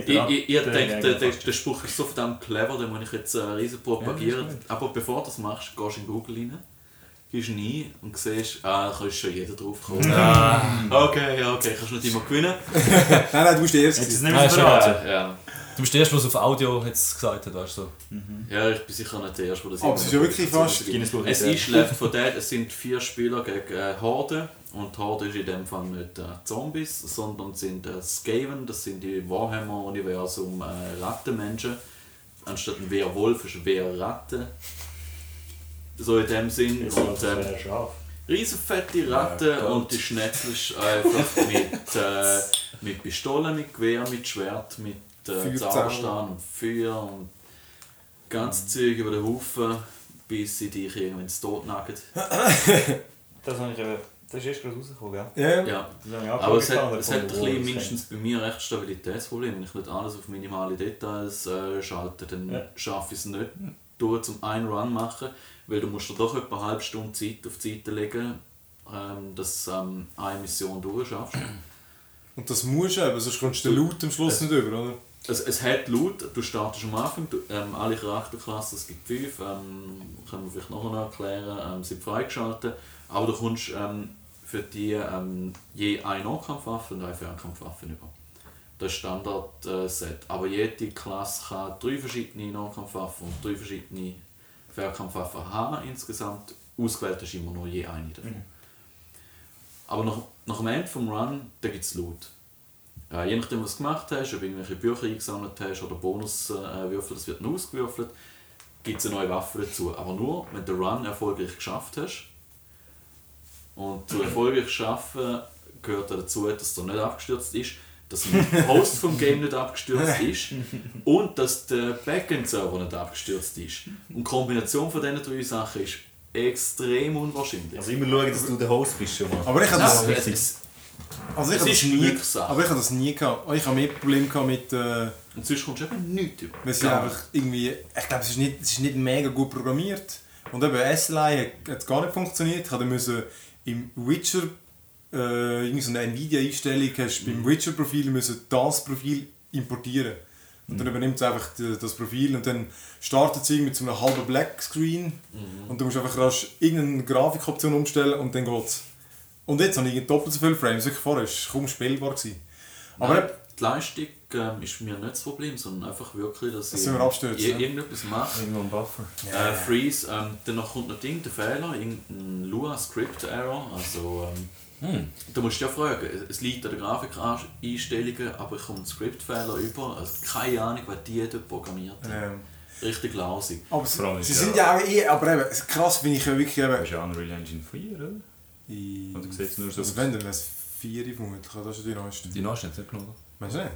Ich, ich, ich denke, der, der, der Spruch ist so verdammt clever, den muss ich jetzt äh, riesen propagieren. Aber bevor du das machst, gehst du in Google rein, gehst ihn ein und siehst, ah, da kann schon jeder drauf kommen. Okay, ja, okay, kannst nicht immer gewinnen. [LAUGHS] Nein, nein, du bist der Erste. Nicht mehr Ah, verraten. Ja, Du bist der Erste, der es auf Audio jetzt gesagt hat, weißt du? so. ja, ich bin sicher nicht der Erste, der das Aber es ist ja wirklich fast- Es ist, Left 4 Dead, es sind vier Spieler gegen äh, Horde. Und Horde ist in dem Fall nicht äh, Zombies, sondern sind äh, Skaven, das sind die Warhammer-Universum äh, Rattenmenschen. Anstatt ein Werwolf ist ein Wehrratte. So in dem Sinn. Jetzt Und, ist ähm. Riesenfette Ratte Ja, und die schnetzelst einfach [LAUGHS] mit, äh, mit Pistolen, mit Gewehr, mit Schwert, mit äh. Zauberstab und Feuer und ganz Zeug über den Haufen, bis sie dich irgendwann ins Tod nagen. [LAUGHS] Das, habe ich, äh, das ist erst gerade rausgekommen, gell? Ja, ja. Ich Aber es hat, es hat ein bisschen, mindestens bei mir recht Stabilitätsproblem. Wenn ich nicht alles auf minimale Details äh, schalte, dann Ja. schaffe ich es nicht durch zum einen Run machen, weil du musst dir doch etwa eine halbe Stunde Zeit auf die Seite legen, ähm, dass du ähm, eine Mission durchschaffst. Und das musst du eben, sonst kommst du den Loot am Schluss nicht über, oder? Es, es hat Loot, du startest am Anfang, du, ähm, alle Charakterklassen, es gibt fünf, ähm, können wir vielleicht nachher noch erklären, ähm, sind freigeschaltet, aber du kommst ähm, für die ähm, je eine Nahkampfwaffe und eine Fernkampfwaffe über. Das ist Standard-Set. Aber jede Klasse kann drei verschiedene Nahkampfwaffen und drei verschiedene Fernkampfwaffen haben insgesamt. Ausgewählt ist immer nur je eine davon. Aber nach, nach dem Ende des Run, da gibt es Loot. Äh, je nachdem, was du gemacht hast, ob du irgendwelche Bücher eingesammelt hast oder Bonuswürfel, das wird noch ausgewürfelt, gibt es eine neue Waffe dazu. Aber nur, wenn du den Run erfolgreich geschafft hast. Und zu [CLEARS THROAT] erfolgreich schaffen gehört dazu, dass der nicht abgestürzt ist, dass ein Host vom Game nicht abgestürzt [LAUGHS] ist und dass der Backend-Server nicht abgestürzt ist. Und die Kombination von diesen drei Sachen ist extrem unwahrscheinlich. Also immer schauen, dass du der Host bist schon mal. Aber ich habe das, es ist, also ich ist das nie, Glückssache. aber ich habe das nie gehabt. Ich habe mehr Probleme gehabt mit, äh, und sonst kommst du eben nichts über. weil sie einfach irgendwie, ich glaube, es ist nicht, es ist nicht mega gut programmiert. Und eben SLI hat, hat gar nicht funktioniert. Ich müssen im Witcher, äh, irgendwie so eine Nvidia-Einstellung, hast du beim Witcher-Profil müssen das Profil importieren. Und dann übernimmt es einfach die- das Profil und dann startet es irgendwie mit so einem halben Black Screen und du musst einfach rasch irgendeine Grafikoption umstellen und dann geht's. Und jetzt habe ich doppelt so viele Frames, wirklich vorher, es war kaum spielbar. Gewesen. Aber Aber die Leistung ähm, ist mir nicht das Problem, sondern einfach wirklich, dass Dass ich wir abstürzen, ir- irgendetwas mache. Irgendwo ein Buffer. Äh, Freeze, ähm, danach kommt noch irgendein Fehler, irgendein Lua-Script-Error. Also, ähm, Hm. Du musst dich ja fragen, es liegt an den Grafikeinstellungen, aber ich komme einen Script-Fehler über. Also keine Ahnung, wer die dort programmiert hat. ähm, Richtig lausig. aber sie, sie sind ja- ja auch eh, aber eben, krass finde ich ja wirklich eben... Das ist ja Unreal Engine 4, oder? I- Oder sieht's nur so Also aus? wenn, dann wäre es 4 vermutlich, das ist die neueste. Die neuesten nicht genommen. Meinst du nicht?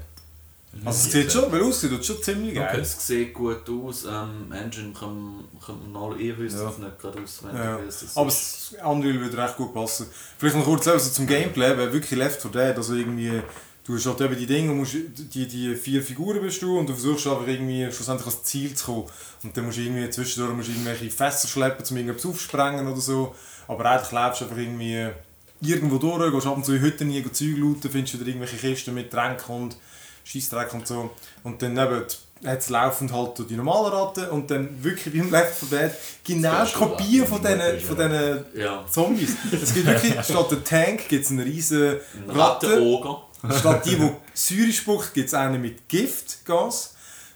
Also es sieht schon, weil aussieht, tut schon ziemlich geil. Es sieht gut aus, ähm, Engine kann, kann man ihr wisst Ja. es nicht gerade auswendig. Ja. ist. Aber das Unreal würde recht gut passen. Vielleicht noch kurz also zum Gameplay, weil wirklich Left 4 Dead, also irgendwie, du hast halt eben die Dinge, musst, die, die vier Figuren bist du und du versuchst einfach irgendwie schlussendlich ans Ziel zu kommen. Und dann musst du irgendwie zwischendurch musst du irgendwelche Fässer schleppen, um irgendwas aufsprengen oder so. Aber eigentlich lebst du einfach irgendwie irgendwo durch, gehst ab und zu in Hütten Zeug looten, findest wieder irgendwelche Kisten mit Tränken und Scheissdreck und so. Und dann eben hat es laufend halt die normalen Ratten und dann wirklich beim Left 4 Dead genau Kopien von Ratten, diesen, von diesen ja, Zombies. Es gibt wirklich, [LAUGHS] statt der Tank gibt es einen riesen ein Ratte. Rattenoger. Statt die, die Säure spuckt, gibt es einen mit Giftgas.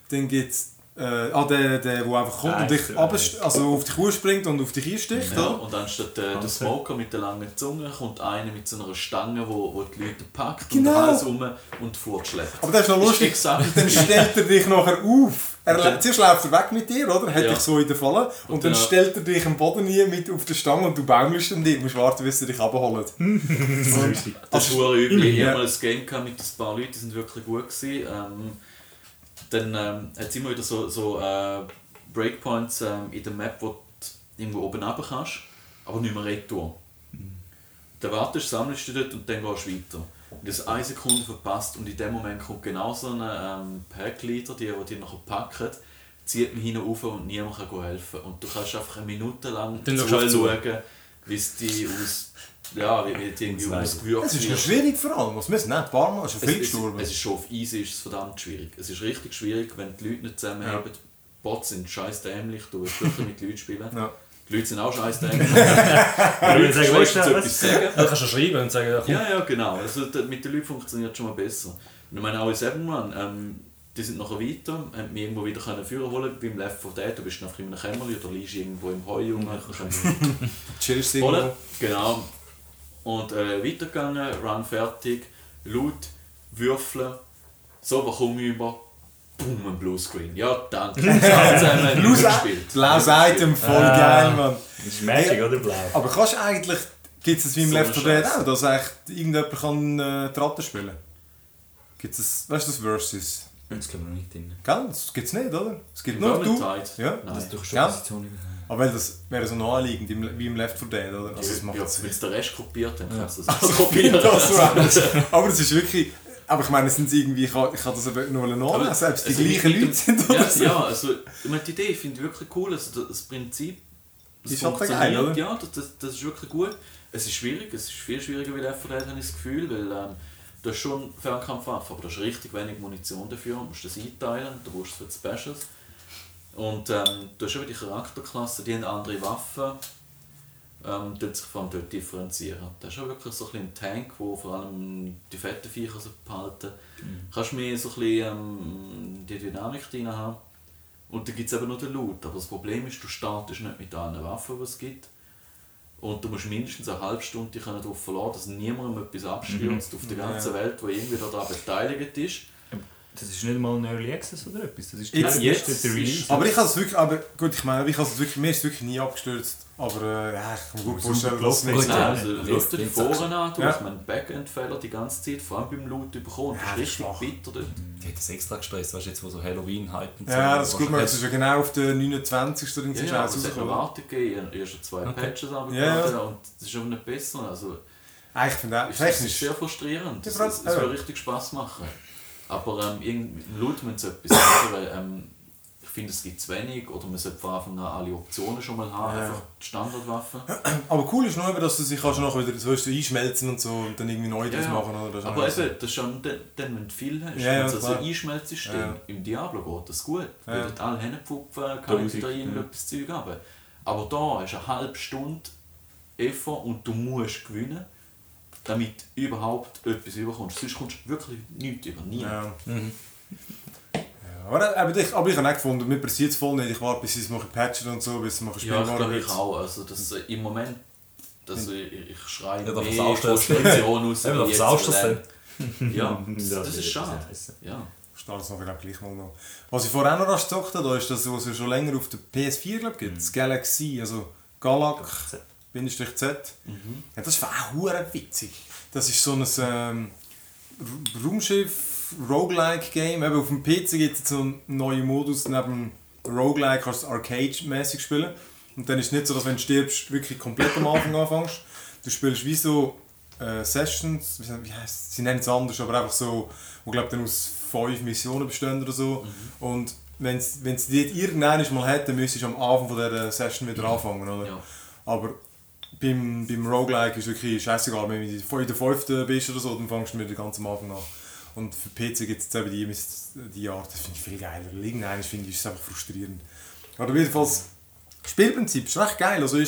Dann gibt es äh, ah, den, der, der einfach kommt und dich runterst- also auf dich springt und auf dich einsticht. Ja, oder? und anstatt äh, der. Smoker mit der langen Zunge kommt einer mit so einer Stange, wo, wo die Leute packt Genau. und Hals um und fortschleppt. Aber das ist noch lustig. exakt Dann stellt er dich nachher auf. Er, Und dann- zuerst läuft er weg mit dir, oder? Hat Ja. dich so in der Falle. Und, Und dann dann- stellt er dich am Boden nie mit auf der Stange und du baumelst dann dich. Du musst warten, bis er dich abholt. [LAUGHS] Das ist hure übel. Ich Ja. hatte mal ein Game gehabt mit ein paar Leuten, die sind wirklich gut. Gewesen. Ähm, dann ähm, hat es immer wieder so, so äh, Breakpoints ähm, in der Map, wo du irgendwo oben runter kannst. aber nicht mehr retour. Dann wartest, sammelst du dort und dann gehst du weiter. Und das eine Sekunde verpasst und in dem Moment kommt genau so ein ähm, Packleader, die, die dich nachher packen, zieht mich hinten rauf und niemand kann helfen. Und du kannst einfach eine Minute lang Dann schon schaust du schauen, wie es die aus... Ja, wie, die irgendwie ausgewürgt Es ist noch wird. schwierig vor allem. Was müssen nicht? Ein paar Mal ist schon Es, viel es, gestorben. es ist schon auf Eis ist es verdammt schwierig. Es ist richtig schwierig, wenn die Leute nicht zusammenheben. Bots sind scheiß dämlich, du willst wirklich mit Leuten spielen. Ja. Die Leute sind auch scheiß dämlich. [LAUGHS] Ich würde sagen, weißt du etwas was? sagen. Du kannst ja schreiben und sagen, ja, komm. Ja, ja, genau. Also, mit den Leuten funktioniert es schon mal besser. Und ich meine, auch in Seven Run, ähm, die sind nachher weiter, haben mich irgendwo wieder können führen holen beim Left 4 Dead. Du bist einfach in einem Kämmerchen oder liegst irgendwo im Heu rum. [LAUGHS] Chillst irgendwo? genau. Und äh, weitergegangen, Run fertig, laut, würfeln, so, was komme ich über? Boom, ein Bluescreen. Ja, danke. [LAUGHS] Blues gespielt. Blaues Item, voll Ah. geil, Mann. Das ist Magic, oder? Blau. Aber kannst du eigentlich, gibt es wie im So Left 4 ein Dead auch, dass echt irgendjemand kann äh, die Ratte spielen Gibt es, weißt du, das Versus? Das ich noch nicht drin. Gell? Das gibt es nicht, oder? Es gibt nur du. Ja. Nein. Das ist doch schon. Position. Aber weil das wäre so naheliegend wie im Left 4 Dead, oder? Also ja, wenn es der Rest kopiert, dann kannst du das Also, auch [LAUGHS] kopieren. [LAUGHS] das. Aber es ist wirklich. Aber ich meine, es sind irgendwie, ich kann, ich kann das aber nur nachlesen, selbst die also gleichen Leute sind oder ja, so. ja, also ich meine, die Idee finde ich wirklich cool. Also das Prinzip das Ist funktioniert, geil, oder? Ja, das, das, das ist wirklich gut. Es ist schwierig, es ist viel schwieriger wie Left 4 Dead, habe ich das Gefühl, weil ähm, du hast schon Fernkampfwaffen, aber du hast richtig wenig Munition dafür, du musst das einteilen, du brauchst es für die Specials. Und ähm, du hast eben die Charakterklassen, die haben andere Waffen, ähm, tut sich vor allem dort differenzieren. Das ist auch wirklich so ein, ein Tank, wo vor allem die fetten Viecher so behalten. Kannst mehr so ein bisschen ähm, die Dynamik drin haben. Und dann gibt es eben noch den Loot. Aber das Problem ist, du startest nicht mit allen Waffen, die es gibt. Und du musst mindestens eine halbe Stunde dich darauf verlassen, dass niemandem etwas abstürzt auf der ganzen Welt, wo irgendwie daran beteiligt ist. Das ist nicht mal ein Early Access oder etwas. Das ist Jetzt- der jetzt erste Release. Aber ich habe es wirklich, aber gut, ich meine, ich habe es wirklich, mir ist es wirklich nie abgestürzt. Aber äh, ja, ich kann mir gut vorstellen, dass es nicht Nein, also schau dir die Foren an, du Ja. hast einen Backend-Fehler die ganze Zeit, vor allem beim Loot bekommen. Ja, Das ist das richtig bitter dort. Die hat das extra gestresst, weißt du, jetzt wo so Halloween-Hype und Ja, das ist gut, man Wahrscheinlich- ist ja genau auf den 29. oder Ja, so ja, es hat noch. Wartung gegeben, ich habe schon zwei Patches Ja, abgeladen ja. und das ist aber nicht besser. Also, ich finde auch, Es ist sehr frustrierend. Es, würde richtig Spaß machen. Aber ähm, irgend- Loot müssen etwas sagen, weil ähm, ich finde, es gibt zu wenig oder man sollte von Anfang an alle Optionen schon mal haben, Ja. einfach die Standardwaffen. [CLEARS THROAT] Aber cool ist nur, dass du dich kannst nachher wieder so weißt du, einschmelzen und so und dann irgendwie neu Ja, ja. machen. Oder? Das ist Aber auch so. eben, das ist schon dann, dann, wenn du viel hast. Ja, wenn klar. Einschmelzsystem Ja, ja. im Diablo geht, das gut. Ja. Weil dort alle hinpfupfen, kann ich wieder irgendetwas Zeug haben. Aber da du eine halbe Stunde Effort und du musst gewinnen, damit du überhaupt etwas überkommst. Sonst kommst du wirklich nichts über, nie. Ja. Ja, aber, aber, ich, aber ich habe auch gefunden, mir passiert es voll nicht. Ich warte, bis sie es machen patchen und so, bis sie machen Ja, ich glaube ich auch. Also das, äh, Im Moment, also ich, ich schreie Ja, mehr das. Frustration aus. Eben, jetzt versaust du [LAUGHS] das dann. Ja, das, Das das ist schade. Ja. Start es nachher auch gleich mal noch. Was ich vorher auch noch gezockt habe, da ist das, was es schon länger auf der PS4 glaub, gibt. Das Galaxy, also Galax, Bindestrich Z. Mhm. Ja, das war auch hure witzig. Das ist so ein ähm, Raumschiff Roguelike Game. Eben auf dem PC gibt es so einen neuen Modus neben Roguelike kannst du Arcade-mäßig spielen. Und dann ist es nicht so, dass wenn du stirbst, wirklich komplett am Anfang anfängst. Du spielst wie so äh, Sessions, wie, heisst sie nennen es anders, aber einfach so, wo glaube dann aus fünf Missionen bestehen oder so. Und wenn es die irgendwann mal dann müsstest du am Anfang von dieser Session wieder anfangen, oder? Ja. Aber beim, beim Roguelike ist wirklich scheißegal, wenn du in der fünften bist oder so, dann fängst du mit dem ganzen am Anfang an. Und für PC gibt es eben die, die Art, das finde ich viel geiler. Irgendwann finde ich ist es einfach frustrierend. Aber jedenfalls, das Spielprinzip ist recht geil. Also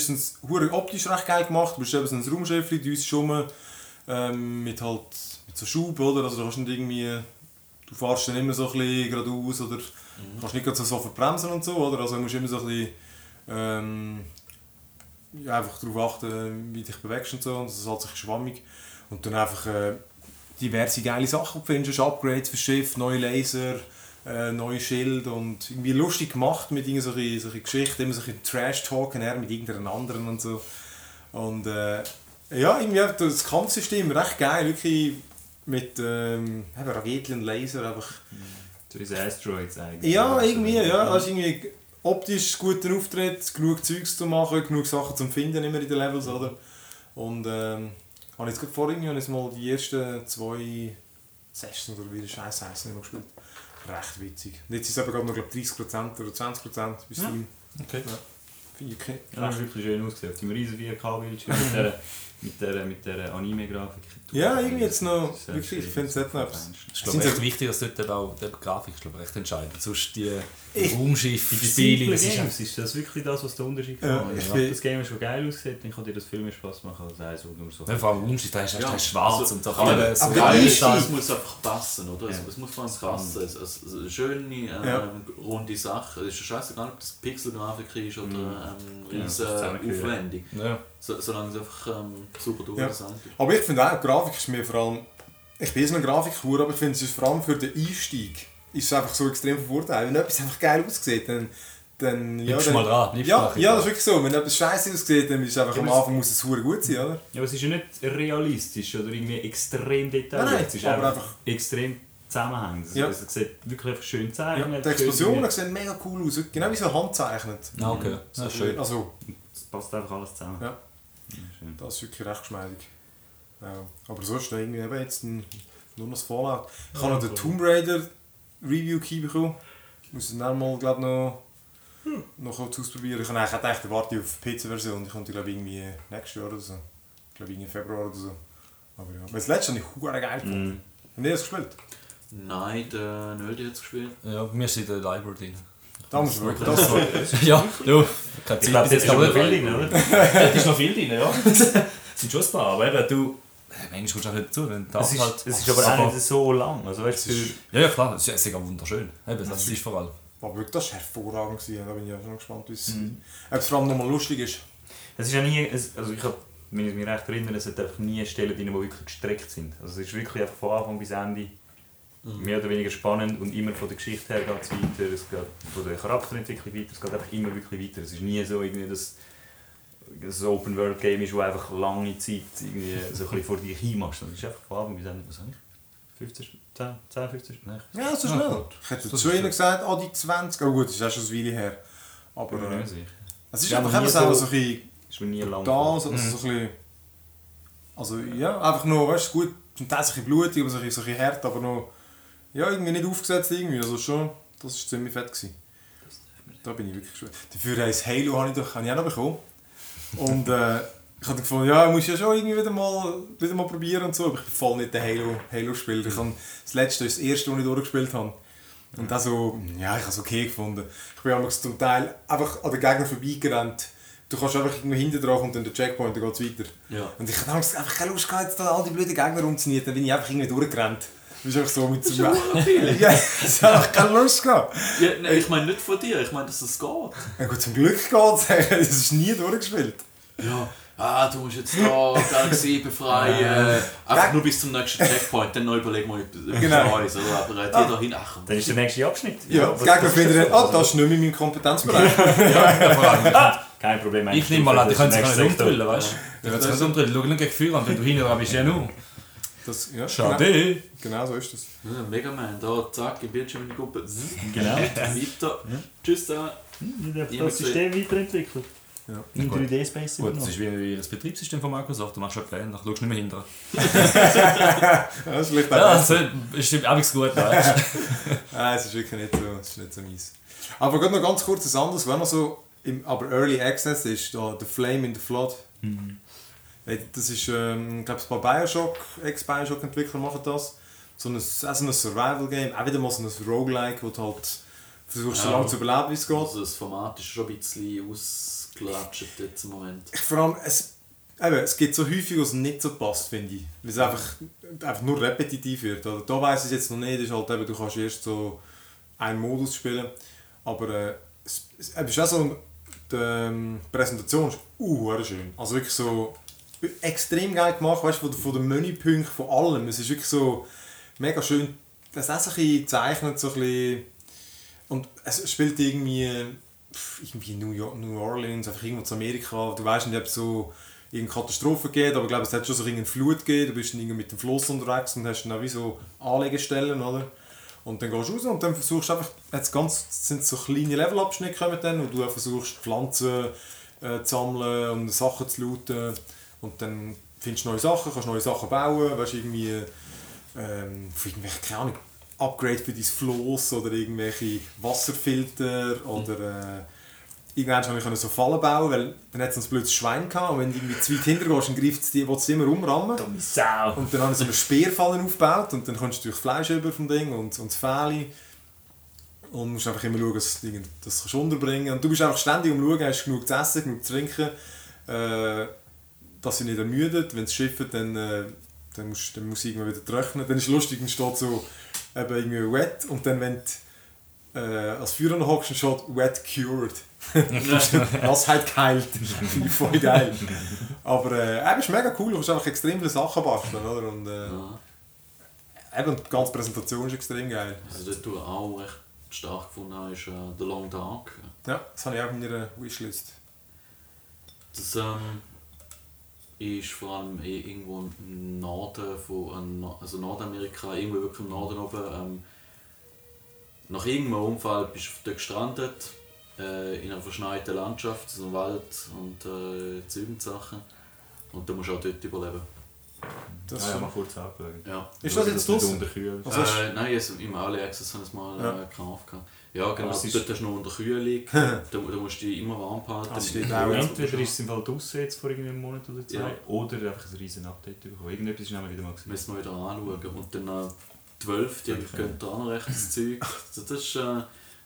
hure optisch recht geil gemacht. Du bist eben so ein Raumschiff, du uns schon ähm, mit halt mit so Schub, oder? Also du kannst nicht irgendwie, du fährst dann immer so ein bisschen geradeaus oder kannst nicht so sofort bremsen und so, oder? Also du musst immer so ein bisschen ähm, einfach darauf achten, wie dich bewegst und so. Und das ist halt sich schwammig. Und dann einfach äh, diverse geile Sachen, findest. Upgrades für Schiff, neue Laser, äh, neue Schild und irgendwie lustig gemacht mit irgendwelchen solche Geschichten, immer solche Trash-Talken her mit irgendeinem anderen und so. Und äh, ja, irgendwie das Kampfsystem recht geil, wirklich mit ähm, Raketen und Laser einfach. So diese Asteroids eigentlich. ja, Also, irgendwie, ja. Also irgendwie, optisch guten Auftritt, genug Zeugs zu machen, genug Sachen zu finden immer in den Levels, oder? Und ähm, habe jetzt gerade vorhin habe ich mal die ersten zwei Sessions oder wie der Scheiß heisst, nicht mehr gespielt. Recht witzig. Und jetzt ist es aber gerade noch glaub, 30% oder 20% bis Ja. Steam. Okay. Finde ich okay. Ja, das ist wirklich schön ausgesehen. Auf dem riesen 4K-Bildschirm mit dieser, [LAUGHS] mit dieser, mit dieser Anime-Grafik. Ja, irgendwie jetzt noch, ist wirklich, ich finde es nicht noch etwas. Ich glaube, Sind echt sie- wichtig, dass dort auch die Grafik ist, glaube ich, recht entscheidend. Sonst die Ich- Raumschiffe, Bei die den Spiele, simplen das ist ist das wirklich das, was der Unterschied Ja, macht. ich Wenn bin- das Game schon geil aussieht, dann kann dir das viel mehr Spaß machen als eins, wo nur so... Ja, vor allem Raumschiff, da ist Ja, ja, schwarz also- und da aber- kann so aber der ist, es muss einfach passen, oder? Es, Ja. es muss vor allem passen. Es, es, es, eine schöne, äh, Ja. runde Sache. Es ist scheißegal, ob das Pixelgrafik ist oder Mhm. ähm, Ja, riesen aufwendig. Ja. So, solange es einfach ähm, super durchdesignt ist. Aber ich finde auch, die Grafik ist mir vor allem. Ich bin so ein Grafikkur, aber ich finde es ist vor allem für den Einstieg ist es einfach so extrem verurteilt. Wenn etwas einfach geil aussieht, dann. dann ja, dann, mal dran, bleibst ja, ja, das ist wirklich so. Wenn etwas scheiße aussieht, dann ist es einfach Ja, am Anfang muss es hure gut sein, oder? Ja, aber es ist ja nicht realistisch oder irgendwie extrem detailliert. Nein, nein, es ist aber einfach, einfach- extrem zusammenhängend. Es, Ja. es sieht wirklich einfach schön Ja, gezeichnet. die Explosionen sehen mega cool aus, genau wie so handzeichnet. Ah, okay. So, Ja, schön. Also, Es passt einfach alles zusammen. Ja. Schön. das ist wirklich recht geschmeidig. Ja. Aber sonst irgendwie eben jetzt ein, nur noch das Fallout. Ich habe noch den Tomb Raider Review Key bekommen. Muss es dann mal, glaube noch, noch kurz ausprobieren. Ich habe eigentlich gedacht, ich warte auf die PC-Version. Die kommt, glaube ich, irgendwie nächstes Jahr oder so. Ich glaube, irgendwie Februar oder so. Aber ja. Aber das letzte habe ich geil gefunden. Mhm. Habt ihr das gespielt? Nein, der Nöldi hat es gespielt. Ja, bei mir ist in der Library drin. Da muss wirklich, das war. [LAUGHS] ja, du, keine Ich glaube, [LAUGHS] das ist aber viel drin, oder? Da ist noch viel drin, ja. [LAUGHS] Es sind schon ein paar, aber eben, du... äh, Manchmal kommst du auch nicht dazu, wenn du Es ist, halt... es ist aber auch nicht so lang. Also, weißt du, ist- Ja, ja klar, es ist, es ist auch wunderschön. Eben, das ist vor allem. Aber wirklich, das war hervorragend. gewesen. Da bin ich auch schon gespannt, wie es Mhm. ob es vor allem nochmal lustig ist. es ist ja nie, es, also ich habe wenn ich mich recht erinnere, es hat einfach nie Stellen drin, die wirklich gestreckt sind. Also es ist wirklich einfach von Anfang bis Ende mehr oder weniger spannend und immer von der Geschichte her geht es weiter, es geht von der Charakterentwicklung weiter, es geht einfach immer wirklich weiter. Es ist nie so irgendwie, dass das Open World Game ist, wo einfach lange Zeit irgendwie so ein bisschen vor dir hinmachst. Es ist einfach von Anfang bis Ende, was habe ich? 15, 10, 10 15, nein. Ja, so Ja, schnell. gut. Ich hätte Das zu ihnen gesagt, ah, die 20. Oh gut, das ist auch schon eine Weile her. Aber Ich bin mir nicht sicher. es ist Ja, einfach eben so, so ein bisschen Ist mir nie lang da, gekommen. so, also so ein bisschen... Also ja, einfach noch, weißt du, gut, zum Teil ein bisschen blutig, aber so ein bisschen, so ein bisschen hart, aber noch... Ja, irgendwie nicht aufgesetzt irgendwie, also schon, das war ziemlich fett. Gewesen. Da bin ich wirklich gespannt. Dafür heisst Halo habe ich, doch, habe ich auch noch bekommen. Und äh, ich habe gefunden, ja, muss ja schon irgendwie wieder mal, wieder mal probieren und so, aber ich bin voll nicht der Halo, Halo-Spieler. Ich habe das letzte, das erste, das ich durchgespielt habe. Und das so, ja, ich habe es okay gefunden. Ich bin aber zum Teil einfach an den Gegner vorbeigerannt. Du kannst einfach irgendwie hinten dran und dann der Checkpoint, dann geht es weiter. Ja. Und ich habe einfach keine Lust gehabt, jetzt da all die blöden Gegner umzunehmen. Dann bin ich einfach irgendwie durchgerannt. Du bist einfach so mit so einem... ja, ich habe einfach keine Lust gehabt. Ja, nein, ich meine nicht von dir, ich meine, dass es geht. Ja gut, zum Glück geht es. Es [LAUGHS] ist nie durchgespielt. Ja. Ah, du musst jetzt da Galaxie befreien. Einfach Gag- nur bis zum nächsten Checkpoint, dann noch überlegen wir etwas Genau. Neues. Oder? Aber äh, Ah. da hin, ach, Dann ist der nächste Abschnitt. Ja, die Gegner ist das so? ah, das ist nicht mehr in meinem Kompetenzbereich. Ja, [LAUGHS] vor allem. Kein Problem. Ich nehme mal an, die können sich nicht umdrillen, weißt du? Die können sich nicht umdrillen. Schau nicht gegen Führer, wenn du hinten dran bist, ja nur. Das, ja, Schade. Genau, genau so ist das. Ja, Mega Man, da, zack, im Bildschirm in die Gruppe. Genau. [LAUGHS] Weiter. Tschüss da. Das System weiterentwickelt. Ja. In 3D-Space Gut, das ist wie das Betriebssystem von Microsoft. Du machst schon Pläne, dann schaust du nicht mehr hinterher. [LAUGHS] Ja, das ist vielleicht auch Ja, das ist auch gut. Nein, [LAUGHS] es ist wirklich nicht so, es ist nicht so mies. Aber gerade noch ganz kurz etwas anderes, was noch so im aber Early Access ist, da The Flame in the Flood. Äh, Das ist, ähm, ich glaube, ein paar Bioshock, Ex-Bioshock-Entwickler machen das. So ein, auch so ein Survival-Game, auch wieder mal so ein Roguelike, wo du halt versuchst, so Ja. lange zu überleben, wie es geht. Also das Format ist schon ein bisschen ausgelatscht jetzt im Moment. Vor allem, es, eben, es gibt so häufig, was nicht so passt, finde ich. Weil es einfach, einfach nur repetitiv wird. Oder, da weiss ich es jetzt noch nicht, ist halt eben, du kannst erst so einen Modus spielen. Aber äh, es, es, es ist auch so, die ähm, Präsentation ist uh, schön. Also wirklich so extrem geil gemacht, weißt du, von, von den Menüpunkten, von allem. Es ist wirklich so mega schön. Das ist auch so ein bisschen gezeichnet, so ein bisschen, und es spielt irgendwie, irgendwie New, York, New Orleans, einfach irgendwo zu Amerika. Du weißt nicht, ob es so irgendeine Katastrophe geht, aber ich glaube, es hat schon so eine Flut gegeben. Du bist dann irgendwie mit dem Fluss unterwegs und hast dann auch wie so Anlegestellen, oder? Und dann gehst du raus und dann versuchst einfach, jetzt ganz, sind so kleine Levelabschnitte kommen dann, wo du versuchst Pflanzen äh, zu sammeln und Sachen zu looten. Und dann findest du neue Sachen, kannst neue Sachen bauen, weißt irgendwie, ähm, für irgendwelche, keine Ahnung, Upgrade für dein Floss oder irgendwelche Wasserfilter oder äh, irgendwann konnte ich so Fallen bauen, weil dann hat es ein blödes Schwein gehabt und wenn du irgendwie zu weit hinter gehst, dann greift es die, will es die immer umrammen. Dumme Sau. Und dann habe ich so eine Speerfalle aufgebaut und dann kommst du durch Fleisch über vom Ding und, und das Fähli. Und musst einfach immer schauen, dass du das kannst unterbringen Und du bist einfach ständig am schauen, hast du genug zu essen, genug zu trinken, äh, dass sie nicht ermüdet. Wenn es schifft, dann, äh, dann, musst, dann muss sie irgendwann wieder trocknen. Dann ist es lustig, dann steht so eben irgendwie wet und dann wenn du äh, als Führer noch hockst, dann steht wet cured. [LAUGHS] das halt geheilt. [LAUGHS] Voll geil. Aber äh, eben, ist mega cool, du kannst einfach extrem viele Sachen basteln, oder? Und äh, Ja. eben, die ganze Präsentation ist extrem geil. Also dort, du auch recht stark gefunden habe, ist äh, The Long Dark. Ja, das habe ich auch in meiner Wishlist. Das ähm, ist vor allem eh irgendwo im Norden von äh, also Nordamerika, irgendwo wirklich im Norden oben. Ähm, nach irgendeinem Unfall bist du dort gestrandet, äh, in einer verschneiten Landschaft, so einem Wald und äh, Zeug und Sachen. Und du musst auch dort überleben. Das Ja, ja, mal kurz abgeschaut. Ja. Ist das jetzt draussen? Unterkühlt. Also Äh, nein, also im Early Access haben wir es mal Ja. äh, gekauft. Ja, genau. Ist- Dort hast du noch unter Kühlung. [LAUGHS] da, da musst du dich immer warm behalten. Das auch, ja. Entweder ist es im Fall draussen jetzt vor irgendwie einem Monat oder zwei, Ja. oder einfach ein riesen Update bekommen. Irgendetwas ist nämlich wieder mal gewesen. Müssen wir wieder anschauen. Und dann äh, 12, die Okay. gehen da auch noch recht das Zeug. Also das ist, äh,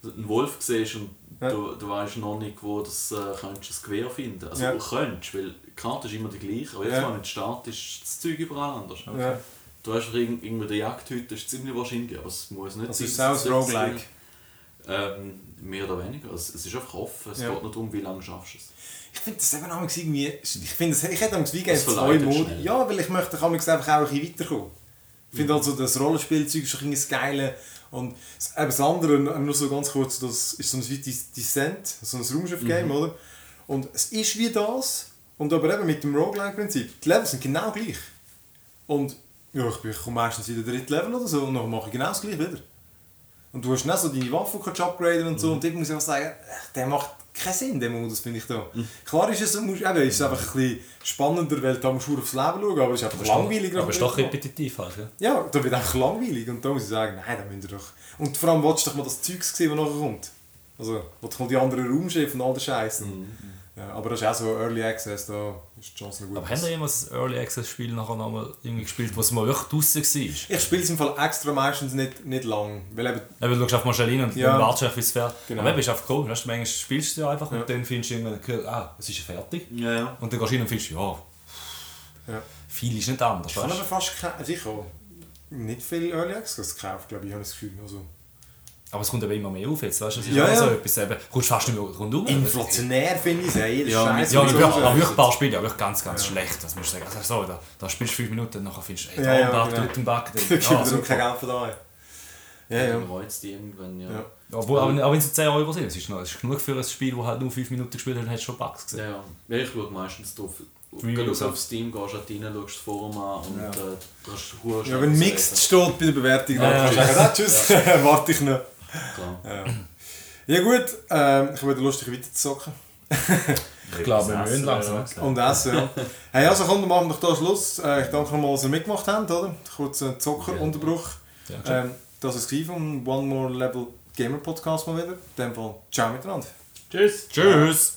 ein Wolf siehst und Ja. du, du weißt noch nicht, wo das, äh, könntest das Gewehr finden Also Ja. du könntest, weil die Karte ist immer die gleiche. Aber jetzt, Ja. wenn du startest, ist das Zeug überall anders. Ja. Du hast irgend- irgendwie der Jagdhütte, das ist ziemlich wahrscheinlich, aber es muss nicht Das sein. ist auch dass ein es- Roguelike. Ähm, mehr oder weniger. Also, es ist einfach offen. Es Ja. geht nur darum, wie lange schaffst du es. Ich finde das eben manchmal irgendwie... Ich, finde, das- ich hätte gerne Das zwei schnell. Ja, weil ich möchte manchmal einfach auch ein bisschen weiterkommen. Ich finde also das Rollenspielzeug ist ein bisschen Geile. Und das, andere, nur so ganz kurz, das ist so ein wie Descent, so ein Raumschiff-Game, oder? Und es ist wie das, und aber eben mit dem Roguelike-Prinzip. Die Levels sind genau gleich. Und ja, ich, ich komme meistens in den dritten Level oder so und dann mache ich genau das gleiche wieder. Und du hast dann so deine Waffe kannst upgraden und so. Und dort muss ich auch sagen, äh, der macht keinen Sinn, der Modus, finde ich da. Klar ist es, musst, eben, ist es einfach ein bisschen spannender, weil da musst du aufs Leben schauen, aber es ist einfach langweilig. Aber es ist doch repetitiv halt, gell? Ja, da wird einfach langweilig. Und da muss ich sagen, nein, da müsst ihr doch... Und vor allem willst du doch mal das Zeug sehen, das nachher kommt. Also, du mal die anderen Raumschiffe und all den Scheiß. Ja, aber das ist auch so Early Access, da ist die Chance noch gut. Aber habt ihr jemals ein Early Access Spiel nachher nochmal irgendwie gespielt, wo es mal wirklich draussen war? ich spiele es im Fall extra meistens nicht, nicht lang, weil eben... Eben, du schaust schnell rein und Ja. wartest einfach, bis es fertig Genau. Aber eben, ist einfach cool. Weißt, manchmal spielst du ja einfach Ja. und dann findest du irgendwann, ah, es ist ja fertig. Ja, ja. Und dann gehst du rein und findest, ja, Ja. viel ist nicht anders. Ich habe aber fast keine... Also ich habe nicht viel Early Access gekauft, glaube ich, habe ich das Gefühl. Also, Aber es kommt eben immer mehr auf jetzt, weißt du? Es ist Ja, ja, ja. so etwas, eben, kommst fast nicht mehr rundum. inflationär finde ich es, ey. Ja, Scheiß Ja, und wirklich, so. aber wirklich ein paar Spiele, ja, wirklich ganz, ganz schlecht, das musst du sagen. Also so, da, da spielst du fünf Minuten und nachher findest du, ey, Ja, [LAUGHS] da ja, und da, genau. tut im Back. Da dann- Ja, es noch kein super. Geld von daheim. Ja, ja. Dann reizt die irgendwann, ja. Ja. Obwohl, auch, auch wenn es 10 Euro sind, es ist, noch, es ist genug für ein Spiel, das halt nur 5 Minuten gespielt hat, hast du schon Bugs gesehen. Ja, ja. ja ich schaue meistens drauf. Wenn du ja. auf Steam gehst, halt rein, schaust das Forum an und Ja. äh, du hast hure Ja, wenn Mixed steht bei der Bewertung, dann Ja, kannst du [LAUGHS] ja. sagen, ah, tschüss, [LAUGHS] warte ich noch. Klar. Ja, ja gut, ähm, ich würde lustig weiter zu zocken. Ich glaube, [LAUGHS] wir müssen langsam. Und essen, ja. [LAUGHS] Hey, also komm, dann machen wir doch hier Schluss. Äh, ich danke nochmal, dass ihr mitgemacht habt, oder? Kurzer Zockerunterbruch. Ja, Ähm, das war es vom One More Level Gamer Podcast mal wieder. In dem Fall, ciao miteinander. Tschüss. Tschüss!